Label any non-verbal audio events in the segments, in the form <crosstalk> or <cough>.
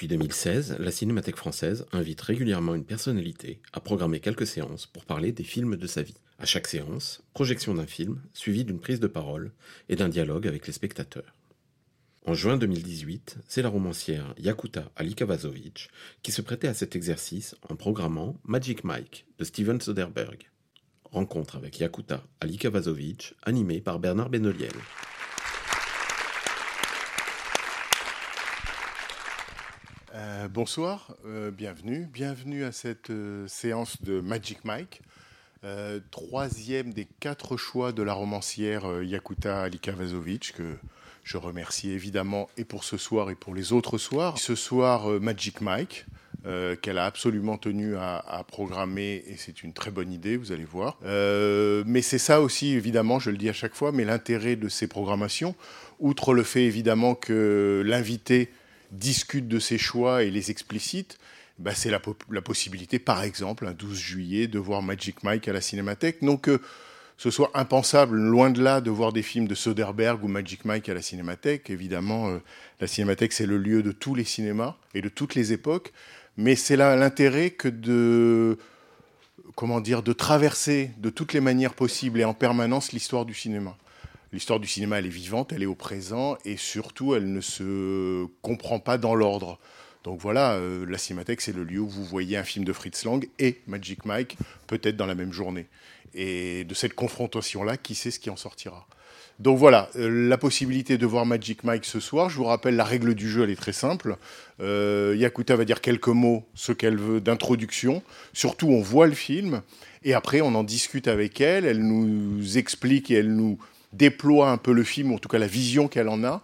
Depuis 2016, la Cinémathèque française invite régulièrement une personnalité à programmer quelques séances pour parler des films de sa vie. À chaque séance, projection d'un film, suivie d'une prise de parole et d'un dialogue avec les spectateurs. En juin 2018, c'est la romancière Yakuta Alikavazovic qui se prêtait à cet exercice en programmant Magic Mike de Steven Soderbergh. Rencontre avec Yakuta Alikavazovic, animée par Bernard Benoliel. Euh, bonsoir, euh, bienvenue. Bienvenue à cette euh, séance de Magic Mike. Troisième des quatre choix de la romancière Yakuta Alikavazovic, que je remercie évidemment et pour ce soir et pour les autres soirs. Ce soir, Magic Mike, qu'elle a absolument tenu à, à programmer et c'est une très bonne idée, vous allez voir. Mais c'est ça aussi, évidemment, je le dis à chaque fois, mais l'intérêt de ces programmations, outre le fait évidemment que l'invité discute de ses choix et les explicite, bah, c'est la, po- la possibilité, par exemple, un 12 juillet, de voir Magic Mike à la Cinémathèque. Donc, que ce soit impensable, loin de là, de voir des films de Soderbergh ou Magic Mike à la Cinémathèque. Évidemment, euh, la Cinémathèque, c'est le lieu de tous les cinémas et de toutes les époques. Mais c'est là l'intérêt que de, comment dire, de traverser de toutes les manières possibles et en permanence l'histoire du cinéma. L'histoire du cinéma, elle est vivante, elle est au présent, et surtout, elle ne se comprend pas dans l'ordre. Donc voilà, euh, la Cinémathèque, c'est le lieu où vous voyez un film de Fritz Lang et Magic Mike, peut-être dans la même journée. Et de cette confrontation-là, qui sait ce qui en sortira donc voilà, euh, la possibilité de voir Magic Mike ce soir. Je vous rappelle, la règle du jeu, elle est très simple. Euh, Yakuta va dire quelques mots, ce qu'elle veut, d'introduction. Surtout, on voit le film. Et après, on en discute avec elle. Elle nous explique et elle nous déploie un peu le film, ou en tout cas la vision qu'elle en a.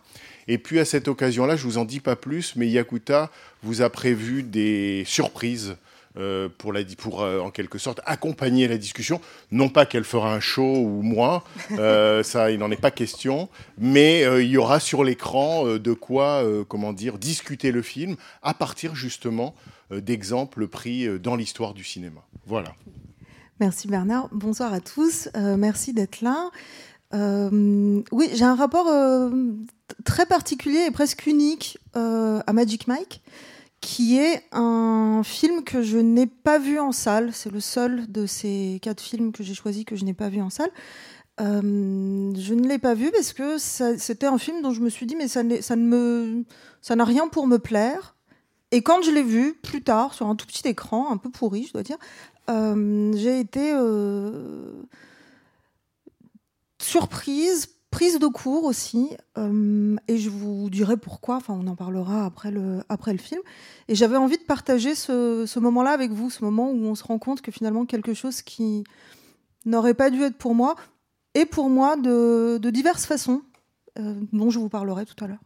Et puis, à cette occasion-là, je vous en dis pas plus, mais Yakuta vous a prévu des surprises euh, pour, la, pour euh, en quelque sorte accompagner la discussion. Non pas qu'elle fera un show ou moi, euh, <laughs> ça il n'en est pas question, mais il y aura sur l'écran de quoi, comment dire, discuter le film à partir justement d'exemples pris dans l'histoire du cinéma. Voilà. Merci Bernard. Bonsoir à tous. Merci d'être là. Euh, oui, j'ai un rapport euh, très particulier et presque unique euh, à Magic Mike, qui est un film que je n'ai pas vu en salle. C'est le seul de ces quatre films que j'ai choisi que je n'ai pas vu en salle. Je ne l'ai pas vu parce que c'était un film dont je me suis dit mais ça, ne me ça n'a rien pour me plaire. Et quand je l'ai vu plus tard sur un tout petit écran, un peu pourri, je dois dire, j'ai été surprise, prise de court aussi, euh, et je vous dirai pourquoi. Enfin, on en parlera après le après le film. Et j'avais envie de partager ce, ce moment-là avec vous, ce moment où on se rend compte que finalement quelque chose qui n'aurait pas dû être pour moi est pour moi de, de diverses façons, euh, dont je vous parlerai tout à l'heure.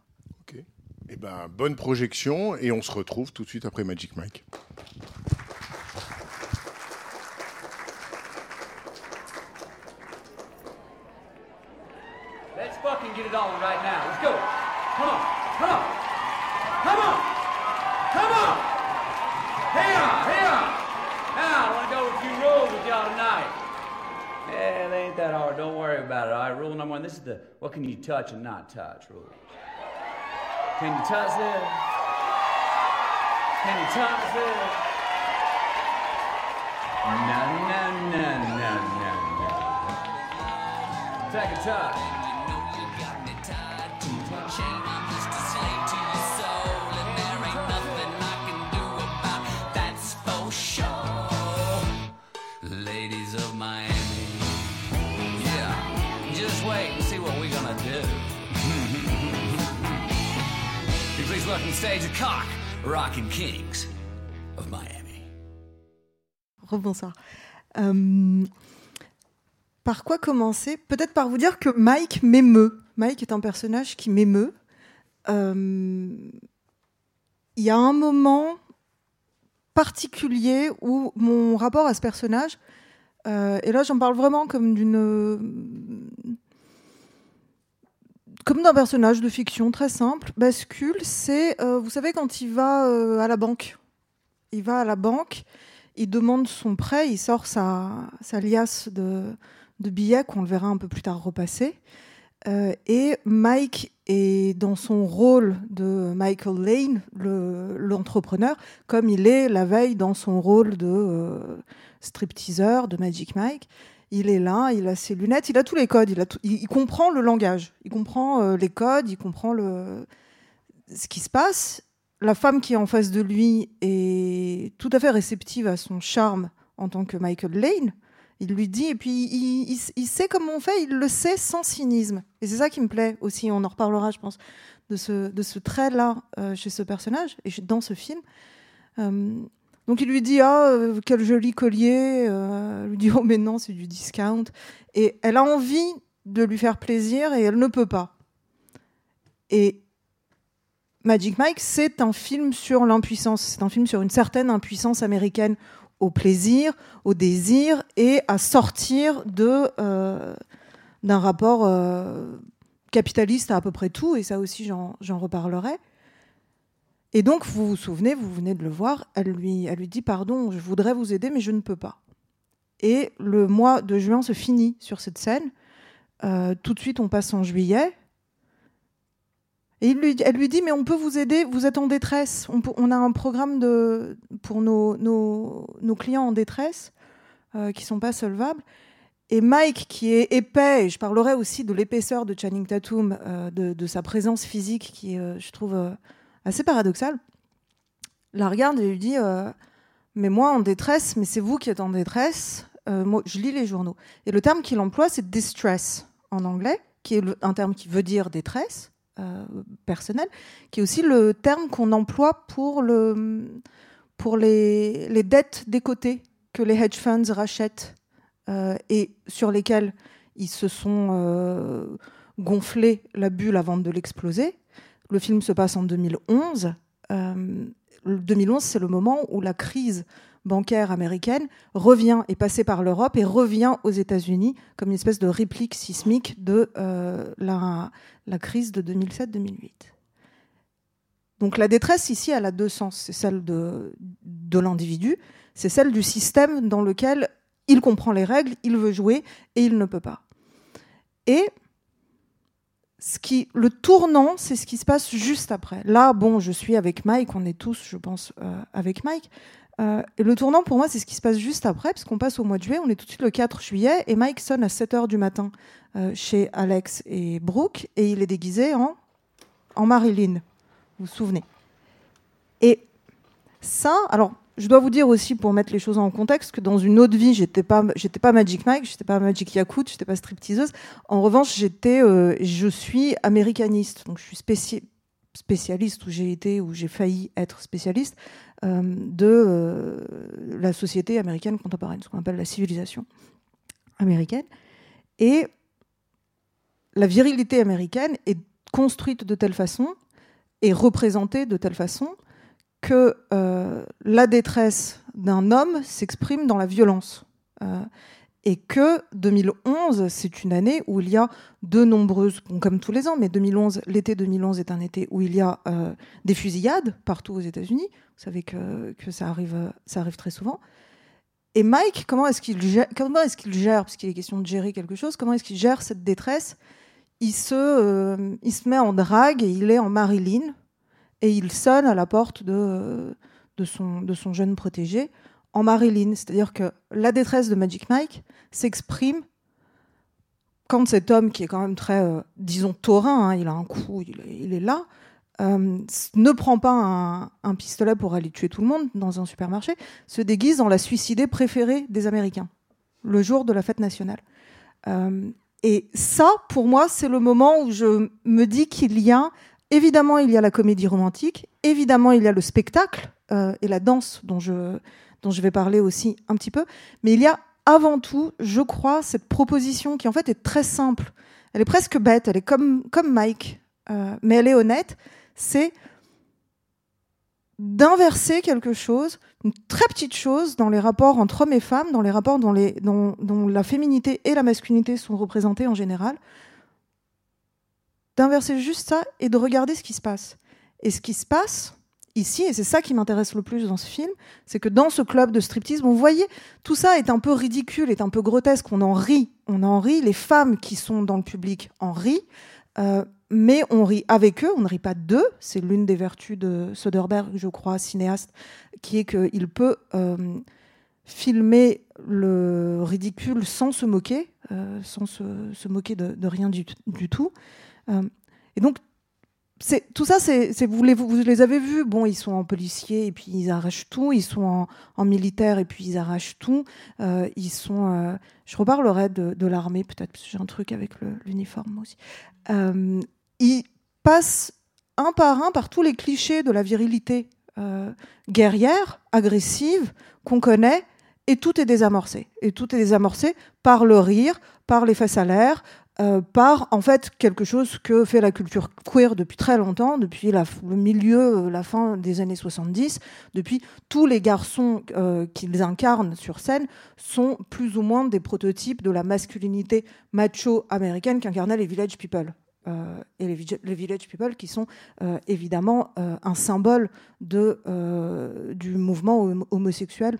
Eh ben, bonne projection et on se retrouve tout de suite après Magic Mike. Fucking get it on right now. Let's go. Come on. Come on. Come on. Come on. Hey on. Hey. Now, I want to go a few rules with y'all tonight. Yeah, they ain't that hard. Don't worry about it. All right, rule number one. This is the what can you touch and not touch rule. Can you touch this? Can you touch this? No, no, no, no, no, no. Take a touch. Stage. Rebonsoir. Euh, par quoi commencer? Peut-être par vous dire que Mike m'émeut. Mike est un personnage qui m'émeut. euh, il y a un moment particulier où mon rapport à ce personnage, euh, et là j'en parle vraiment comme d'une comme d'un personnage de fiction très simple, bascule, c'est, euh, vous savez, quand il va euh, à la banque, il va à la banque, il demande son prêt, il sort sa, sa liasse de, de billets qu'on le verra un peu plus tard repasser. Euh, et Mike est dans son rôle de Michael Lane, le- l'entrepreneur, comme il est la veille dans son rôle de stripteaseur, de Magic Mike. Il est là, il a ses lunettes, il a tous les codes, il, comprend le langage, il comprend euh, les codes, il comprend ce qui se passe. La femme qui est en face de lui est tout à fait réceptive à son charme en tant que Michael Lane. Il lui dit, et puis il, sait comment on fait, il le sait sans cynisme. Et c'est ça qui me plaît aussi, on en reparlera, je pense, de ce, trait-là euh, chez ce personnage et dans ce film. Euh, donc il lui dit ah euh, quel joli collier, euh, lui dit oh mais non c'est du discount et elle a envie de lui faire plaisir et elle ne peut pas. Et Magic Mike c'est un film sur l'impuissance, c'est un film sur une certaine impuissance américaine au plaisir, au désir et à sortir de euh, d'un rapport capitaliste à à peu près tout et ça aussi j'en reparlerai. Et donc, vous vous souvenez, vous venez de le voir, elle lui, dit Pardon, je voudrais vous aider, mais je ne peux pas. Et le mois de juin se finit sur cette scène. Euh, tout de suite, on passe en juillet. Et elle lui dit Mais on peut vous aider, vous êtes en détresse. On, a un programme de, pour nos, clients en détresse euh, qui ne sont pas solvables. Et Mike, qui est épais, et je parlerai aussi de l'épaisseur de Channing Tatum, euh, de, de sa présence physique, qui je trouve, assez paradoxal, la regarde et lui dit euh, Mais moi en détresse, mais c'est vous qui êtes en détresse. Euh, je lis les journaux. Et le terme qu'il emploie, c'est distress en anglais, qui est un terme qui veut dire détresse euh, personnelle, qui est aussi le terme qu'on emploie pour, le, pour les, les dettes des côtés que les hedge funds rachètent et sur lesquelles ils se sont gonflés la bulle avant de l'exploser. Le film se passe en 2011. Euh, le 2011, c'est le moment où la crise bancaire américaine revient, est passée par l'Europe et revient aux États-Unis comme une espèce de réplique sismique de euh, la, la crise de 2007-2008. Donc la détresse ici, elle a deux sens. C'est celle de, de l'individu, c'est celle du système dans lequel il comprend les règles, il veut jouer et il ne peut pas. Et le tournant, c'est ce qui se passe juste après. Là, bon, je suis avec Mike, on est tous, je pense, euh, avec Mike. Euh, et le tournant, pour moi, c'est ce qui se passe juste après, puisqu'on passe au mois de juillet, on est tout de suite le 4 juillet, et Mike sonne à 7 h du matin euh, chez Alex et Brooke, et il est déguisé en, en Marilyn. Vous vous souvenez? Et ça, alors, je dois vous dire aussi, pour mettre les choses en contexte, que dans une autre vie, j'étais pas, pas Magic Mike, j'étais pas Magic Yakut, j'étais pas stripteaseuse. En revanche, j'étais, euh, je suis américaniste, donc je suis spéci- spécialiste, ou j'ai été, ou j'ai failli être spécialiste euh, de euh, la société américaine contemporaine, ce qu'on appelle la civilisation américaine. Et la virilité américaine est construite de telle façon et représentée de telle façon que euh, la détresse d'un homme s'exprime dans la violence. Euh, et que 2011, c'est une année où il y a de nombreuses, comme tous les ans, mais 2011, l'été 2011 est un été où il y a euh, des fusillades partout aux États-Unis. Vous savez que, que ça, arrive, ça arrive très souvent. Et Mike, comment est-ce qu'il gère, comment est-ce gère, parce qu'il est question de gérer quelque chose, comment est-ce qu'il gère cette détresse? Il se, il se met en drague et il est en Marilyn et il sonne à la porte de, de, son, de son jeune protégé en Marilyn. C'est-à-dire que la détresse de Magic Mike s'exprime quand cet homme, qui est quand même très, euh, disons, taurin, hein, il a un coup, il est, là, euh, ne prend pas un, un, pistolet pour aller tuer tout le monde dans un supermarché, se déguise en la suicidée préférée des Américains, le jour de la fête nationale. Euh, et ça, pour moi, c'est le moment où je me dis qu'il y a, évidemment, il y a la comédie romantique, évidemment, il y a le spectacle euh, et la danse dont je, dont je vais parler aussi un petit peu, mais il y a avant tout, je crois, cette proposition qui en fait est très simple. Elle est presque bête, elle est comme, comme Mike. euh, mais elle est honnête, c'est d'inverser quelque chose, une très petite chose dans les rapports entre hommes et femmes, dans les rapports dont, les, dont, dont la féminité et la masculinité sont représentées en général, d'inverser juste ça et de regarder ce qui se passe. Et ce qui se passe ici, et c'est ça qui m'intéresse le plus dans ce film, c'est que dans ce club de striptease, vous voyez, tout ça est un peu ridicule, est un peu grotesque, on en rit, on en rit, les femmes qui sont dans le public en rient, euh, mais on rit avec eux, on ne rit pas d'eux. C'est l'une des vertus de Soderbergh, je crois, cinéaste, qui est qu'il peut euh, filmer le ridicule sans se moquer, euh, sans se, moquer de, rien du tout. Euh, et donc, tout ça, vous les, avez vus. Bon, ils sont en policier et puis ils arrachent tout. Ils sont en, en militaire et puis ils arrachent tout. Euh, ils sont. euh, je reparlerai de, l'armée peut-être parce que j'ai un truc avec l'uniforme aussi. Ils passent un par un par tous les clichés de la virilité guerrière, agressive qu'on connaît. Et tout est désamorcé. Et tout est désamorcé par le rire, par les faces à l'air, euh, par en fait quelque chose que fait la culture queer depuis très longtemps, depuis le milieu, euh, la fin des années 70, depuis tous les garçons euh, qu'ils incarnent sur scène sont plus ou moins des prototypes de la masculinité macho américaine qu'incarnaient les Village People. Et les, Village- People qui sont évidemment un symbole de, du mouvement hom- homosexuel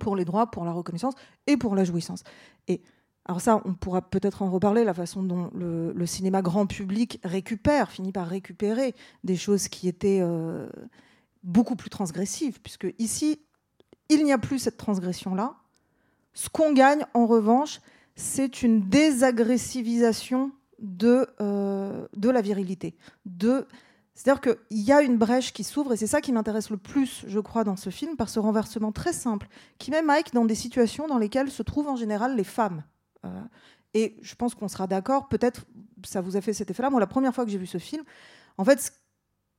pour les droits, pour la reconnaissance et pour la jouissance. Et alors ça, on pourra peut-être en reparler, la façon dont le, cinéma grand public récupère, finit par récupérer des choses qui étaient euh, beaucoup plus transgressives, puisque ici, il n'y a plus cette transgression-là. Ce qu'on gagne, en revanche, c'est une désagressivisation de, euh, de la virilité. C'est-à-dire qu'il y a une brèche qui s'ouvre, et c'est ça qui m'intéresse le plus, je crois, dans ce film, par ce renversement très simple, qui met Mike dans des situations dans lesquelles se trouvent en général les femmes. Et je pense qu'on sera d'accord, peut-être ça vous a fait cet effet-là. Moi, la première fois que j'ai vu ce film, en fait,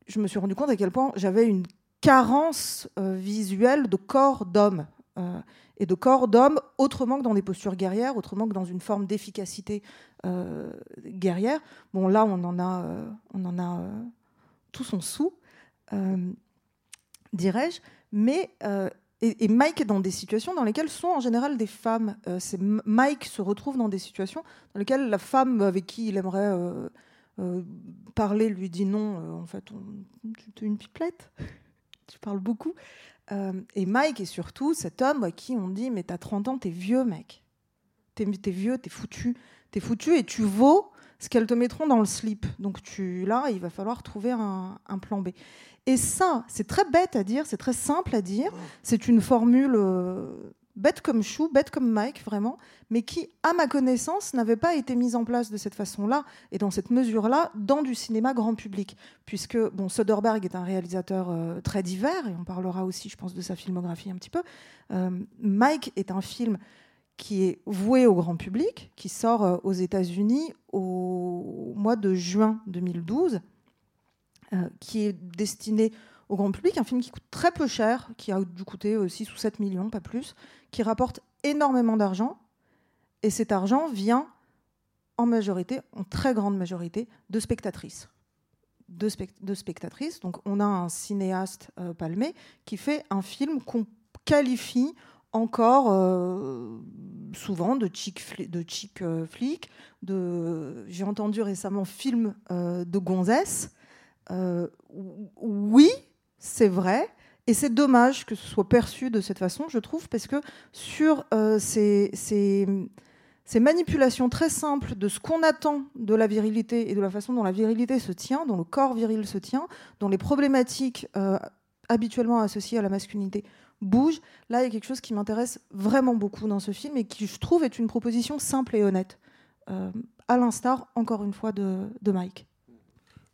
je me suis rendu compte à quel point j'avais une carence euh, visuelle de corps d'homme. euh, et de corps d'homme autrement que dans des postures guerrières, autrement que dans une forme d'efficacité euh, guerrière. Bon, là, on en a, on en a tout son sou, dirais-je. Mais et, Mike est dans des situations dans lesquelles sont en général des femmes. Euh, Mike se retrouve dans des situations dans lesquelles la femme avec qui il aimerait euh, euh, parler lui dit non. en fait, tu es une pipelette. <laughs> tu parles beaucoup. Et Mike est surtout cet homme à qui on dit mais t'as 30 ans, t'es vieux mec. T'es t'es vieux, t'es foutu. T'es foutu et tu vaux ce qu'elles te mettront dans le slip. Donc tu là, il va falloir trouver un, plan B. Et ça, c'est très bête à dire, c'est très simple à dire. C'est une formule euh, bête comme chou, bête comme Mike, vraiment, mais qui, à ma connaissance, n'avait pas été mise en place de cette façon-là et dans cette mesure-là dans du cinéma grand public. Puisque, bon, Soderbergh est un réalisateur euh, très divers, et on parlera aussi, je pense, de sa filmographie un petit peu. Euh, Mike est un film qui est voué au grand public, qui sort euh, aux États-Unis au mois de juin 2012, euh, qui est destiné au grand public, un film qui coûte très peu cher, qui a dû coûter euh, 6 ou 7 millions, pas plus, qui rapporte énormément d'argent, et cet argent vient en majorité, en très grande majorité, de spectatrices. De, spect- de spectatrices. Donc on a un cinéaste euh, palmé qui fait un film qu'on qualifie encore euh, souvent de chic, fli- euh, flic. De, j'ai entendu récemment film euh, de gonzesse. Ou- oui, c'est vrai. Et c'est dommage que ce soit perçu de cette façon, je trouve, parce que sur ces, ces- manipulations très simples de ce qu'on attend de la virilité et de la façon dont la virilité se tient, dont le corps viril se tient, dont les problématiques habituellement associées à la masculinité bougent, là, il y a quelque chose qui m'intéresse vraiment beaucoup dans ce film et qui, je trouve, est une proposition simple et honnête, euh, à l'instar, encore une fois, de, Mike.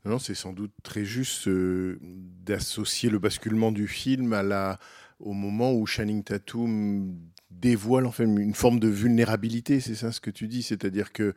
Non, c'est sans doute très juste euh, d'associer le basculement du film à la, au moment où Channing Tatum dévoile enfin une forme de vulnérabilité, c'est ça ce que tu dis, c'est-à-dire que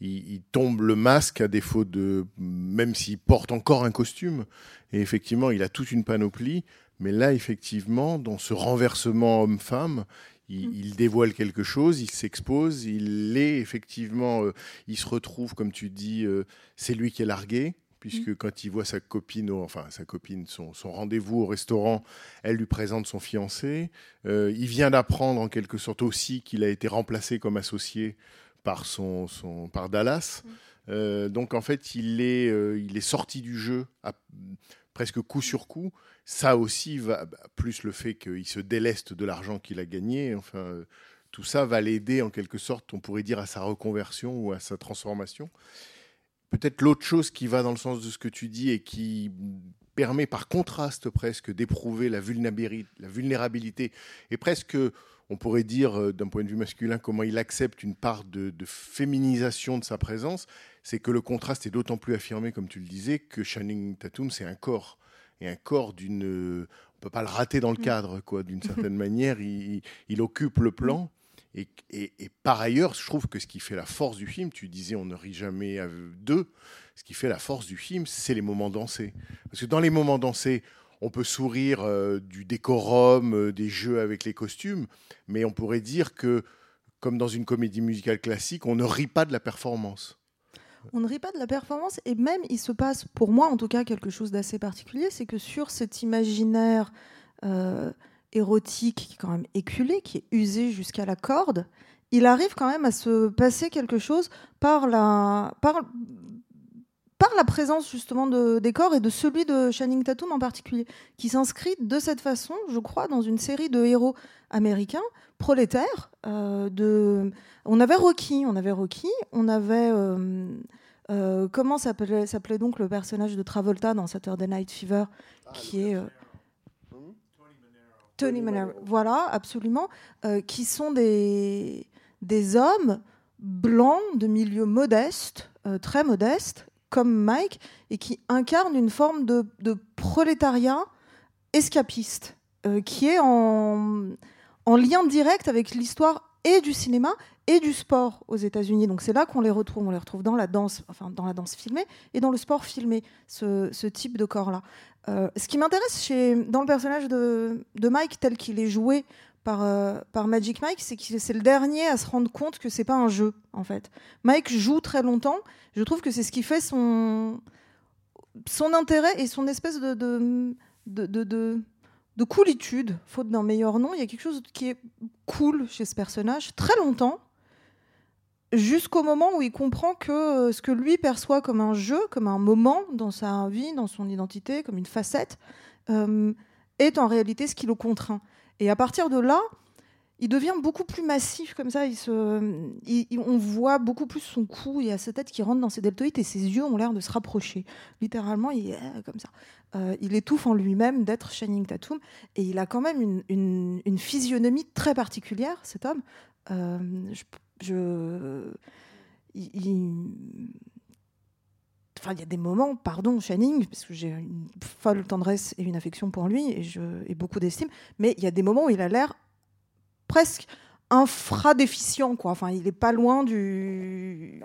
il, il tombe le masque à défaut de, même s'il porte encore un costume, et effectivement il a toute une panoplie, mais là effectivement dans ce renversement homme-femme, il, Mm. il dévoile quelque chose, il s'expose, il est effectivement, euh, il se retrouve comme tu dis, euh, c'est lui qui est largué puisque quand il voit sa copine, enfin sa copine, son, son rendez-vous au restaurant, elle lui présente son fiancé. Euh, il vient d'apprendre en quelque sorte aussi qu'il a été remplacé comme associé par, son, son, par Dallas. Euh, donc en fait, il est, il est sorti du jeu à- presque coup sur coup. Ça aussi, va, bah, plus le fait qu'il se déleste de l'argent qu'il a gagné, enfin, tout ça va l'aider en quelque sorte, on pourrait dire, à sa reconversion ou à sa transformation. Peut-être l'autre chose qui va dans le sens de ce que tu dis et qui permet par contraste presque d'éprouver la vulnérabilité, et presque, on pourrait dire d'un point de vue masculin, comment il accepte une part de, de féminisation de sa présence, c'est que le contraste est d'autant plus affirmé, comme tu le disais, que Channing Tatum, c'est un corps. Et un corps d'une... euh, On peut pas le rater dans le cadre, quoi. D'une <laughs> certaine manière, il, il occupe le plan. Et, et- et par ailleurs, je trouve que ce qui fait la force du film, tu disais on ne rit jamais à deux, ce qui fait la force du film, c'est les moments dansés. Parce que dans les moments dansés, on peut sourire euh, du décorum, euh, des jeux avec les costumes, mais on pourrait dire que, comme dans une comédie musicale classique, on ne rit pas de la performance. On ne rit pas de la performance et même il se passe, pour moi en tout cas, quelque chose d'assez particulier, c'est que sur cet imaginaire euh, érotique qui est quand même éculé, qui est usé jusqu'à la corde, il arrive quand même à se passer quelque chose par la, par la présence justement de, des corps et de celui de Channing Tatum en particulier, qui s'inscrit de cette façon, je crois, dans une série de héros américains prolétaires. euh, de... On avait Rocky, on avait Rocky, on avait euh, euh, comment s'appelait s'appelait donc le personnage de Travolta dans Saturday Night Fever, qui est euh, Tony Manero. Voilà, absolument, qui sont des des hommes blancs de milieu modeste, euh, très modeste, comme Mike, et qui incarnent une forme de, de prolétariat escapiste, euh, qui est en, en lien direct avec l'histoire et du cinéma et du sport aux États-Unis. Donc c'est là qu'on les retrouve. On les retrouve dans la danse, enfin dans la danse filmée et dans le sport filmé, ce, ce type de corps-là. Euh, ce qui m'intéresse dans le personnage de, de Mike tel qu'il est joué par, euh, par Magic Mike, c'est que c'est le dernier à se rendre compte que c'est pas un jeu en fait. Mike joue très longtemps. Je trouve que c'est ce qui fait son son intérêt et son espèce de de, de, de, de- de coolitude, faute d'un meilleur nom. Il y a quelque chose qui est cool chez ce personnage très longtemps, jusqu'au moment où il comprend que euh, ce que lui perçoit comme un jeu, comme un moment dans sa vie, dans son identité, comme une facette, euh, est en réalité ce qui le contraint. Et à partir de là, il devient beaucoup plus massif comme ça. On voit beaucoup plus son cou. Y a sa tête qui rentre dans ses deltoïdes et ses yeux ont l'air de se rapprocher. Littéralement, il est euh, comme ça. Euh, il étouffe en lui-même d'être Channing Tatum et il a quand même une, physionomie très particulière, cet homme. Euh, je, il- Enfin, il y a des moments, pardon, Channing, parce que j'ai une folle tendresse et une affection pour lui et, je, et beaucoup d'estime, mais il y a des moments où il a l'air presque infradéficient, quoi. Enfin, il est pas loin du.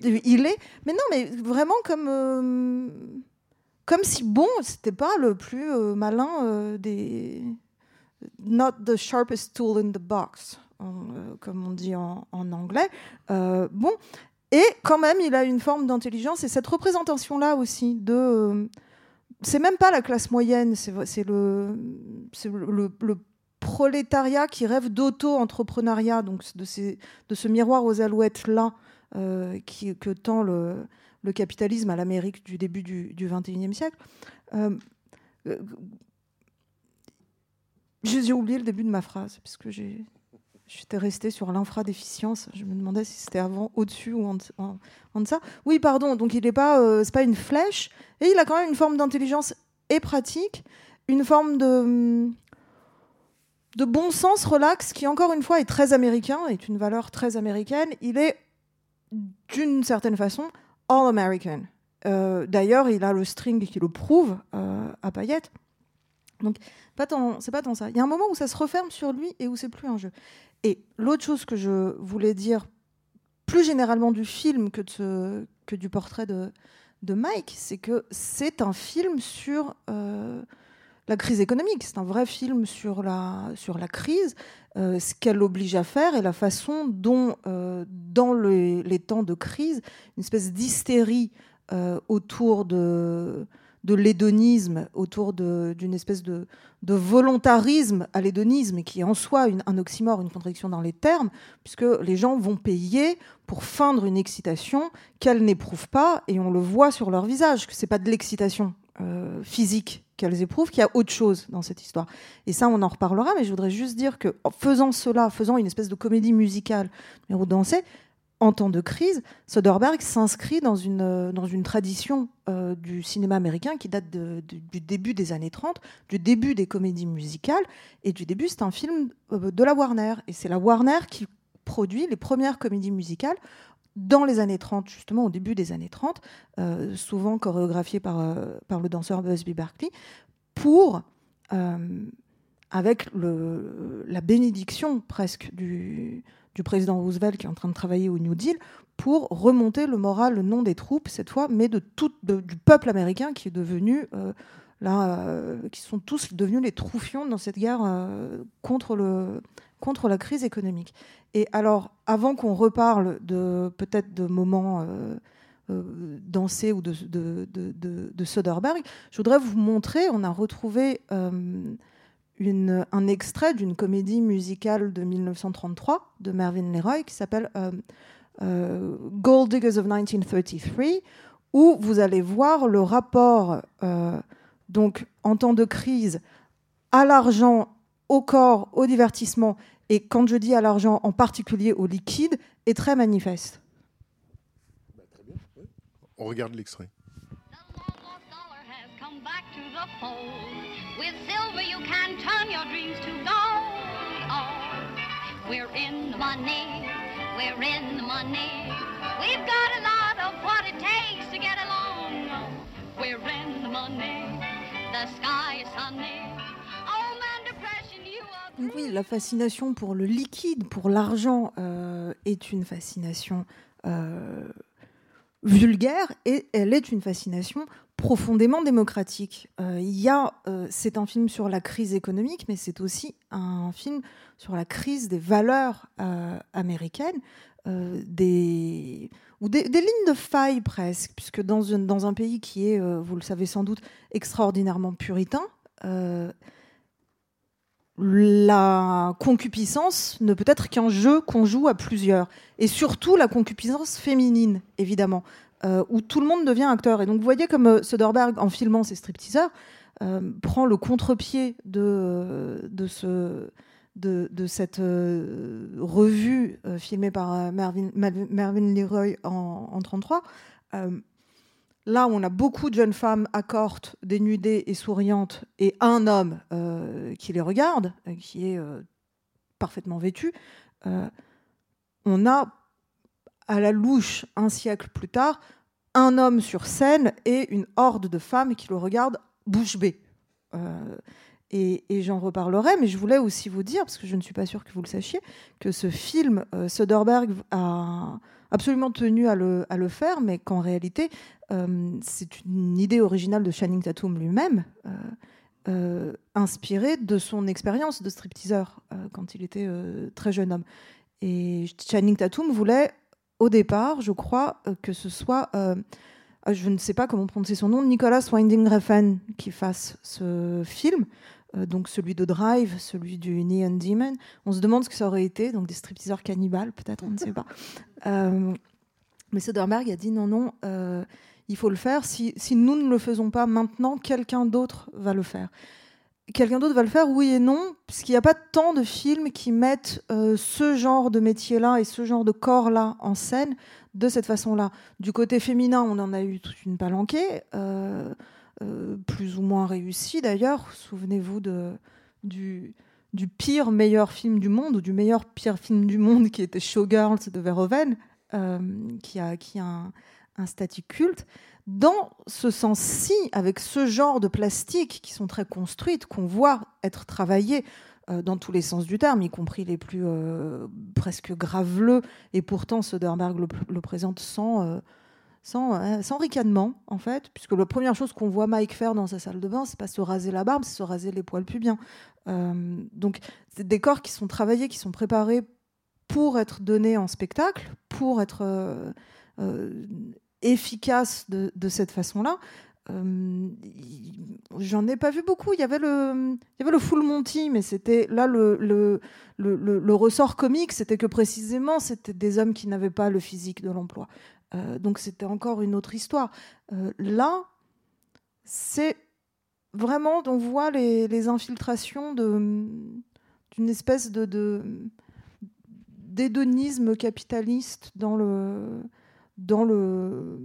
du- Il est, mais non, mais vraiment comme euh, comme si bon, c'était pas le plus euh, malin euh, des. Not the sharpest tool in the box, en, comme on dit en, en anglais. Bon, et quand même, il a une forme d'intelligence et cette représentation-là aussi de. euh, c'est même pas la classe moyenne, c'est le, prolétariat qui rêve d'auto-entrepreneuriat, donc de, ce miroir aux alouettes-là euh, que tend le, capitalisme à l'Amérique du début du, du 21e siècle. Euh, j'ai j'ai oublié le début de ma phrase, parce que j'ai- j'étais restée sur l'infradéficience. Je me demandais si c'était avant, au-dessus ou en, en, en deçà. Oui, pardon, donc il n'est pas, euh, pas une flèche, et il a quand même une forme d'intelligence et pratique, une forme de, bon sens relax qui, encore une fois, est très américain, est une valeur très américaine. Il est, d'une certaine façon, all-American. Euh, D'ailleurs, il a le string qui le prouve euh, à paillettes. Donc, pas tant, c'est pas tant ça. Il y a un moment où ça se referme sur lui et où c'est plus un jeu. Et l'autre chose que je voulais dire plus généralement du film que, du portrait de, Mike, c'est que c'est un film sur euh, la crise économique. C'est un vrai film sur la, sur la crise, euh, ce qu'elle oblige à faire et la façon dont, euh, dans les, temps de crise, une espèce d'hystérie autour de, de l'hédonisme, autour d'une espèce de, volontarisme à l'hédonisme, qui est en soi une- un oxymore, une contradiction dans les termes, puisque les gens vont payer pour feindre une excitation qu'elles n'éprouvent pas, et on le voit sur leur visage, que c'est pas de l'excitation euh, physique qu'elles éprouvent, qu'il y a autre chose dans cette histoire. Et ça, on en reparlera, mais je voudrais juste dire que faisant cela, faisant une espèce de comédie musicale, numéro dansé, en temps de crise, Soderbergh s'inscrit dans une, euh, dans une tradition euh, du cinéma américain qui date du début des années 30, du début des comédies musicales, et du début, c'est un film euh, de la Warner. Et c'est la Warner qui produit les premières comédies musicales dans les années 30, justement au début des années 30, euh, souvent chorégraphiées par, par le danseur Busby Berkeley, pour, avec la bénédiction presque du, du président Roosevelt qui est en train de travailler au New Deal, pour remonter le moral, non des troupes cette fois, mais de tout, du peuple américain qui est devenu, euh, là, euh, qui sont tous devenus les troufions dans cette guerre euh, contre, le, contre la crise économique. Et alors, avant qu'on reparle de peut-être de moments dansés ou de, de, de, de- de Soderbergh, je voudrais vous montrer, on a retrouvé une, un extrait d'une comédie musicale de 1933 de Mervyn Leroy qui s'appelle euh, euh, Gold Diggers of 1933, où vous allez voir le rapport euh, donc en temps de crise à l'argent, au corps, au divertissement, et quand je dis à l'argent, en particulier au liquide, est très manifeste. On regarde l'extrait. With silver you can turn your dreams to gold. Oh, we're in the money, we're in the money. We've got a lot of what it takes to get along. We're in the money, the sky is sunny. Oh. Donc oui, la fascination pour le liquide, pour l'argent, euh, est une fascination euh, vulgaire et elle est une fascination profondément démocratique. Euh, il y a, euh, c'est un film sur la crise économique, mais c'est aussi un film sur la crise des valeurs euh, américaines, des ou des, lignes de faille presque, puisque dans, un pays qui est, vous le savez sans doute, extraordinairement puritain. La concupiscence ne peut être qu'un jeu qu'on joue à plusieurs. Et surtout la concupiscence féminine, évidemment, euh, où tout le monde devient acteur. Et donc vous voyez comme euh, Soderbergh, en filmant ses stripteaseurs, euh, prend le contre-pied de, de, ce, de, de cette revue filmée par Mervyn, Mervyn Leroy en 1933. Là, on a beaucoup de jeunes femmes accortes, dénudées et souriantes, et un homme euh, qui les regarde, euh, qui est euh, parfaitement vêtu. On a, à la louche, un siècle plus tard, un homme sur scène et une horde de femmes qui le regardent bouche bée. Et, et j'en reparlerai, mais je voulais aussi vous dire, parce que je ne suis pas sûre que vous le sachiez, que ce film, Soderbergh a absolument tenu à le, faire, mais qu'en réalité, euh, c'est une idée originale de Channing Tatum lui-même, euh, euh, inspirée de son expérience de stripteaseur quand il était très jeune homme. Et Channing Tatum voulait, au départ, je crois, que ce soit, je ne sais pas comment prononcer son nom, Nicolas Winding Refn qui fasse ce film. Euh, donc celui de Drive, celui du Neon Demon. On se demande ce que ça aurait été, donc des stripteaseurs cannibales peut-être, on ne sait pas. <laughs> Euh, mais Soderbergh a dit non, non, euh, il faut le faire. Si, si nous ne le faisons pas maintenant, quelqu'un d'autre va le faire. Quelqu'un d'autre va le faire, oui et non, puisqu'il n'y a pas tant de films qui mettent ce genre de métier-là et ce genre de corps-là en scène de cette façon-là. Du côté féminin, on en a eu toute une palanquée, euh, plus ou moins réussie d'ailleurs. Souvenez-vous du, pire meilleur film du monde, ou du meilleur pire film du monde qui était Showgirls de Verhoeven, euh, qui a, qui a un, statut culte. Dans ce sens-ci, avec ce genre de plastiques qui sont très construites, qu'on voit être travaillées euh, dans tous les sens du terme, y compris les plus presque graveleux, et pourtant Soderbergh le, le présente sans, sans, euh, sans ricanement, en fait, puisque la première chose qu'on voit Mike faire dans sa salle de bain, c'est pas se raser la barbe, c'est se raser les poils pubiens. Euh, donc, c'est des corps qui sont travaillés, qui sont préparés pour être donnés en spectacle, pour être euh, euh, efficace de, cette façon-là. J'en ai pas vu beaucoup. Il y avait le, il y avait le Full Monty, mais c'était là le, le, le- le ressort comique, c'était que précisément c'était des hommes qui n'avaient pas le physique de l'emploi. Euh, donc c'était encore une autre histoire. Euh, là, c'est vraiment, on voit les, infiltrations d'une espèce de, d'hédonisme capitaliste dans le dans le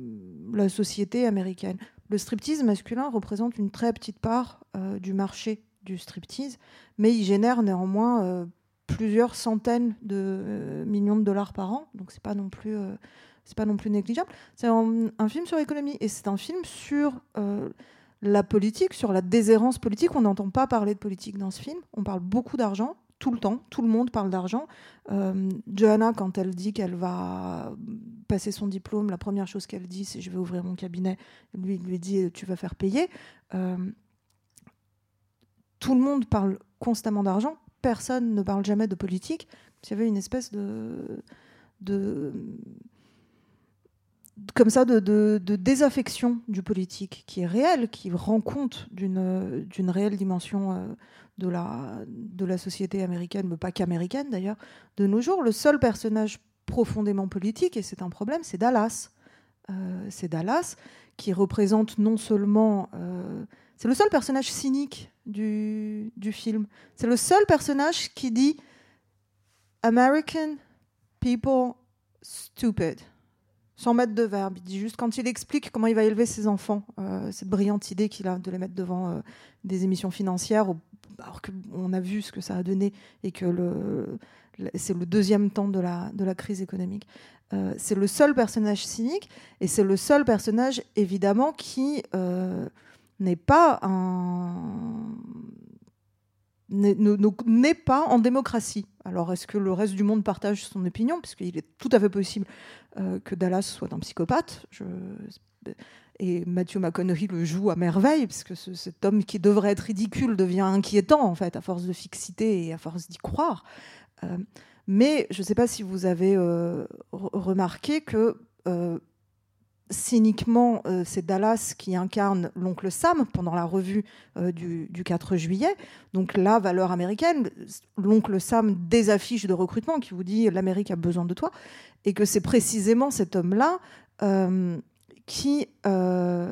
la société américaine. Le striptease masculin représente une très petite part euh, du marché du striptease, mais il génère néanmoins plusieurs centaines de millions de dollars par an, donc c'est pas non plus c'est pas non plus négligeable. C'est un, film sur l'économie et c'est un film sur euh, la politique, sur la déshérence politique. On n'entend pas parler de politique dans ce film. On parle beaucoup d'argent tout le temps. Tout le monde parle d'argent. Euh, Johanna, quand elle dit qu'elle va passer son diplôme, la première chose qu'elle dit, c'est je vais ouvrir mon cabinet. Lui, il lui dit tu vas faire payer. Euh, tout le monde parle constamment d'argent. Personne ne parle jamais de politique. Il y avait une espèce de, de comme ça de, désaffection du politique qui est réelle, qui rend compte d'une réelle dimension euh, de la, société américaine, mais pas qu'américaine d'ailleurs, de nos jours. Le seul personnage profondément politique, et c'est un problème, c'est Dallas. Euh, c'est Dallas qui représente non seulement... euh, c'est le seul personnage cynique du film. C'est le seul personnage qui dit American people stupid sans mettre de verbe. Il dit juste quand il explique comment il va élever ses enfants, euh, cette brillante idée qu'il a de les mettre devant euh, des émissions financières, alors qu'on a vu ce que ça a donné et que c'est le deuxième temps de la, de la crise économique. Euh, c'est le seul personnage cynique et c'est le seul personnage évidemment qui n'est pas un n'est ne- ne- n'est pas en démocratie. Alors, est-ce que le reste du monde partage son opinion? Puisqu'il est tout à fait possible euh, que Dallas soit un psychopathe. Et Matthew McConaughey le joue à merveille, puisque ce- cet homme qui devrait être ridicule devient inquiétant, en fait, à force de fixité et à force d'y croire. Euh, mais je ne sais pas si vous avez euh, re- remarqué que cyniquement, euh, c'est Dallas qui incarne l'oncle Sam pendant la revue euh, du, du 4 juillet. Donc la valeur américaine, l'oncle Sam des affiches de recrutement qui vous dit l'Amérique a besoin de toi, et que c'est précisément cet homme-là euh, qui a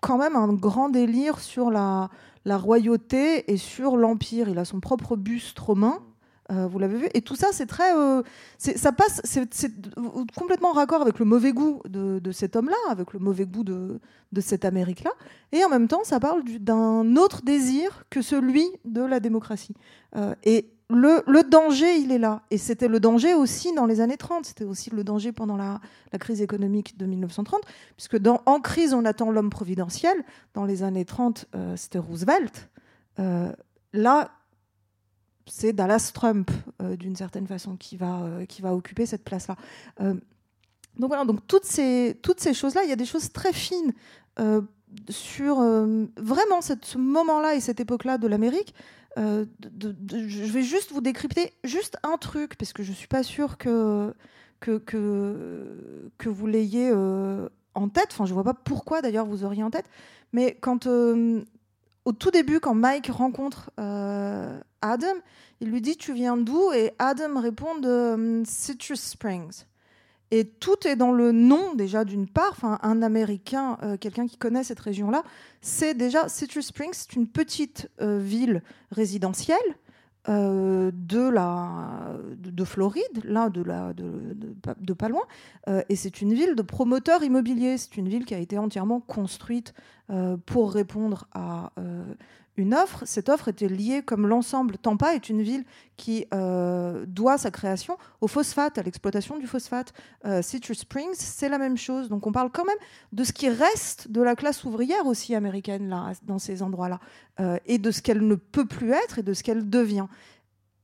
quand même un grand délire sur la, la royauté et sur l'empire. Il a son propre buste romain. Euh, vous l'avez vu et tout ça c'est très euh, ça passe c'est complètement raccord avec le mauvais goût de, cet homme là avec le mauvais goût de, cette Amérique là et en même temps ça parle du- d'un autre désir que celui de la démocratie Euh, et le, danger, il est là. Et c'était le danger aussi dans les années 30. C'était aussi le danger pendant la, crise économique de 1930. Puisque dans En crise, on attend l'homme providentiel. Dans les années 30, euh, c'était Roosevelt. Là, c'est Dallas Trump, euh, d'une certaine façon, qui va, euh, qui va occuper cette place-là. Euh, donc voilà, donc toutes ces, toutes ces choses-là, il y a des choses très fines sur vraiment ce moment-là et cette époque-là de l'Amérique. Je vais juste vous décrypter juste un truc, parce que je ne suis pas sûre que, que, que, que vous l'ayez en tête. Enfin, je ne vois pas pourquoi d'ailleurs vous auriez en tête. Mais quand, au tout début, quand Mike rencontre euh, Adam, il lui dit Tu viens d'où? Et Adam répond de euh, Citrus Springs. Et tout est dans le nom déjà d'une part. Enfin, un Américain, euh, quelqu'un qui connaît cette région-là, c'est déjà Citrus Springs, c'est une petite ville résidentielle euh, de la de, de Floride, là de la de, de, pas- loin, Euh, et c'est une ville de promoteurs immobiliers. C'est une ville qui a été entièrement construite euh, pour répondre à une offre. Cette offre était liée comme l'ensemble. Tampa est une ville qui euh, doit sa création au phosphate, à l'exploitation du phosphate. Euh, Citrus Springs, c'est la même chose. Donc on parle quand même de ce qui reste de la classe ouvrière aussi américaine là, dans ces endroits-là, euh, et de ce qu'elle ne peut plus être et de ce qu'elle devient.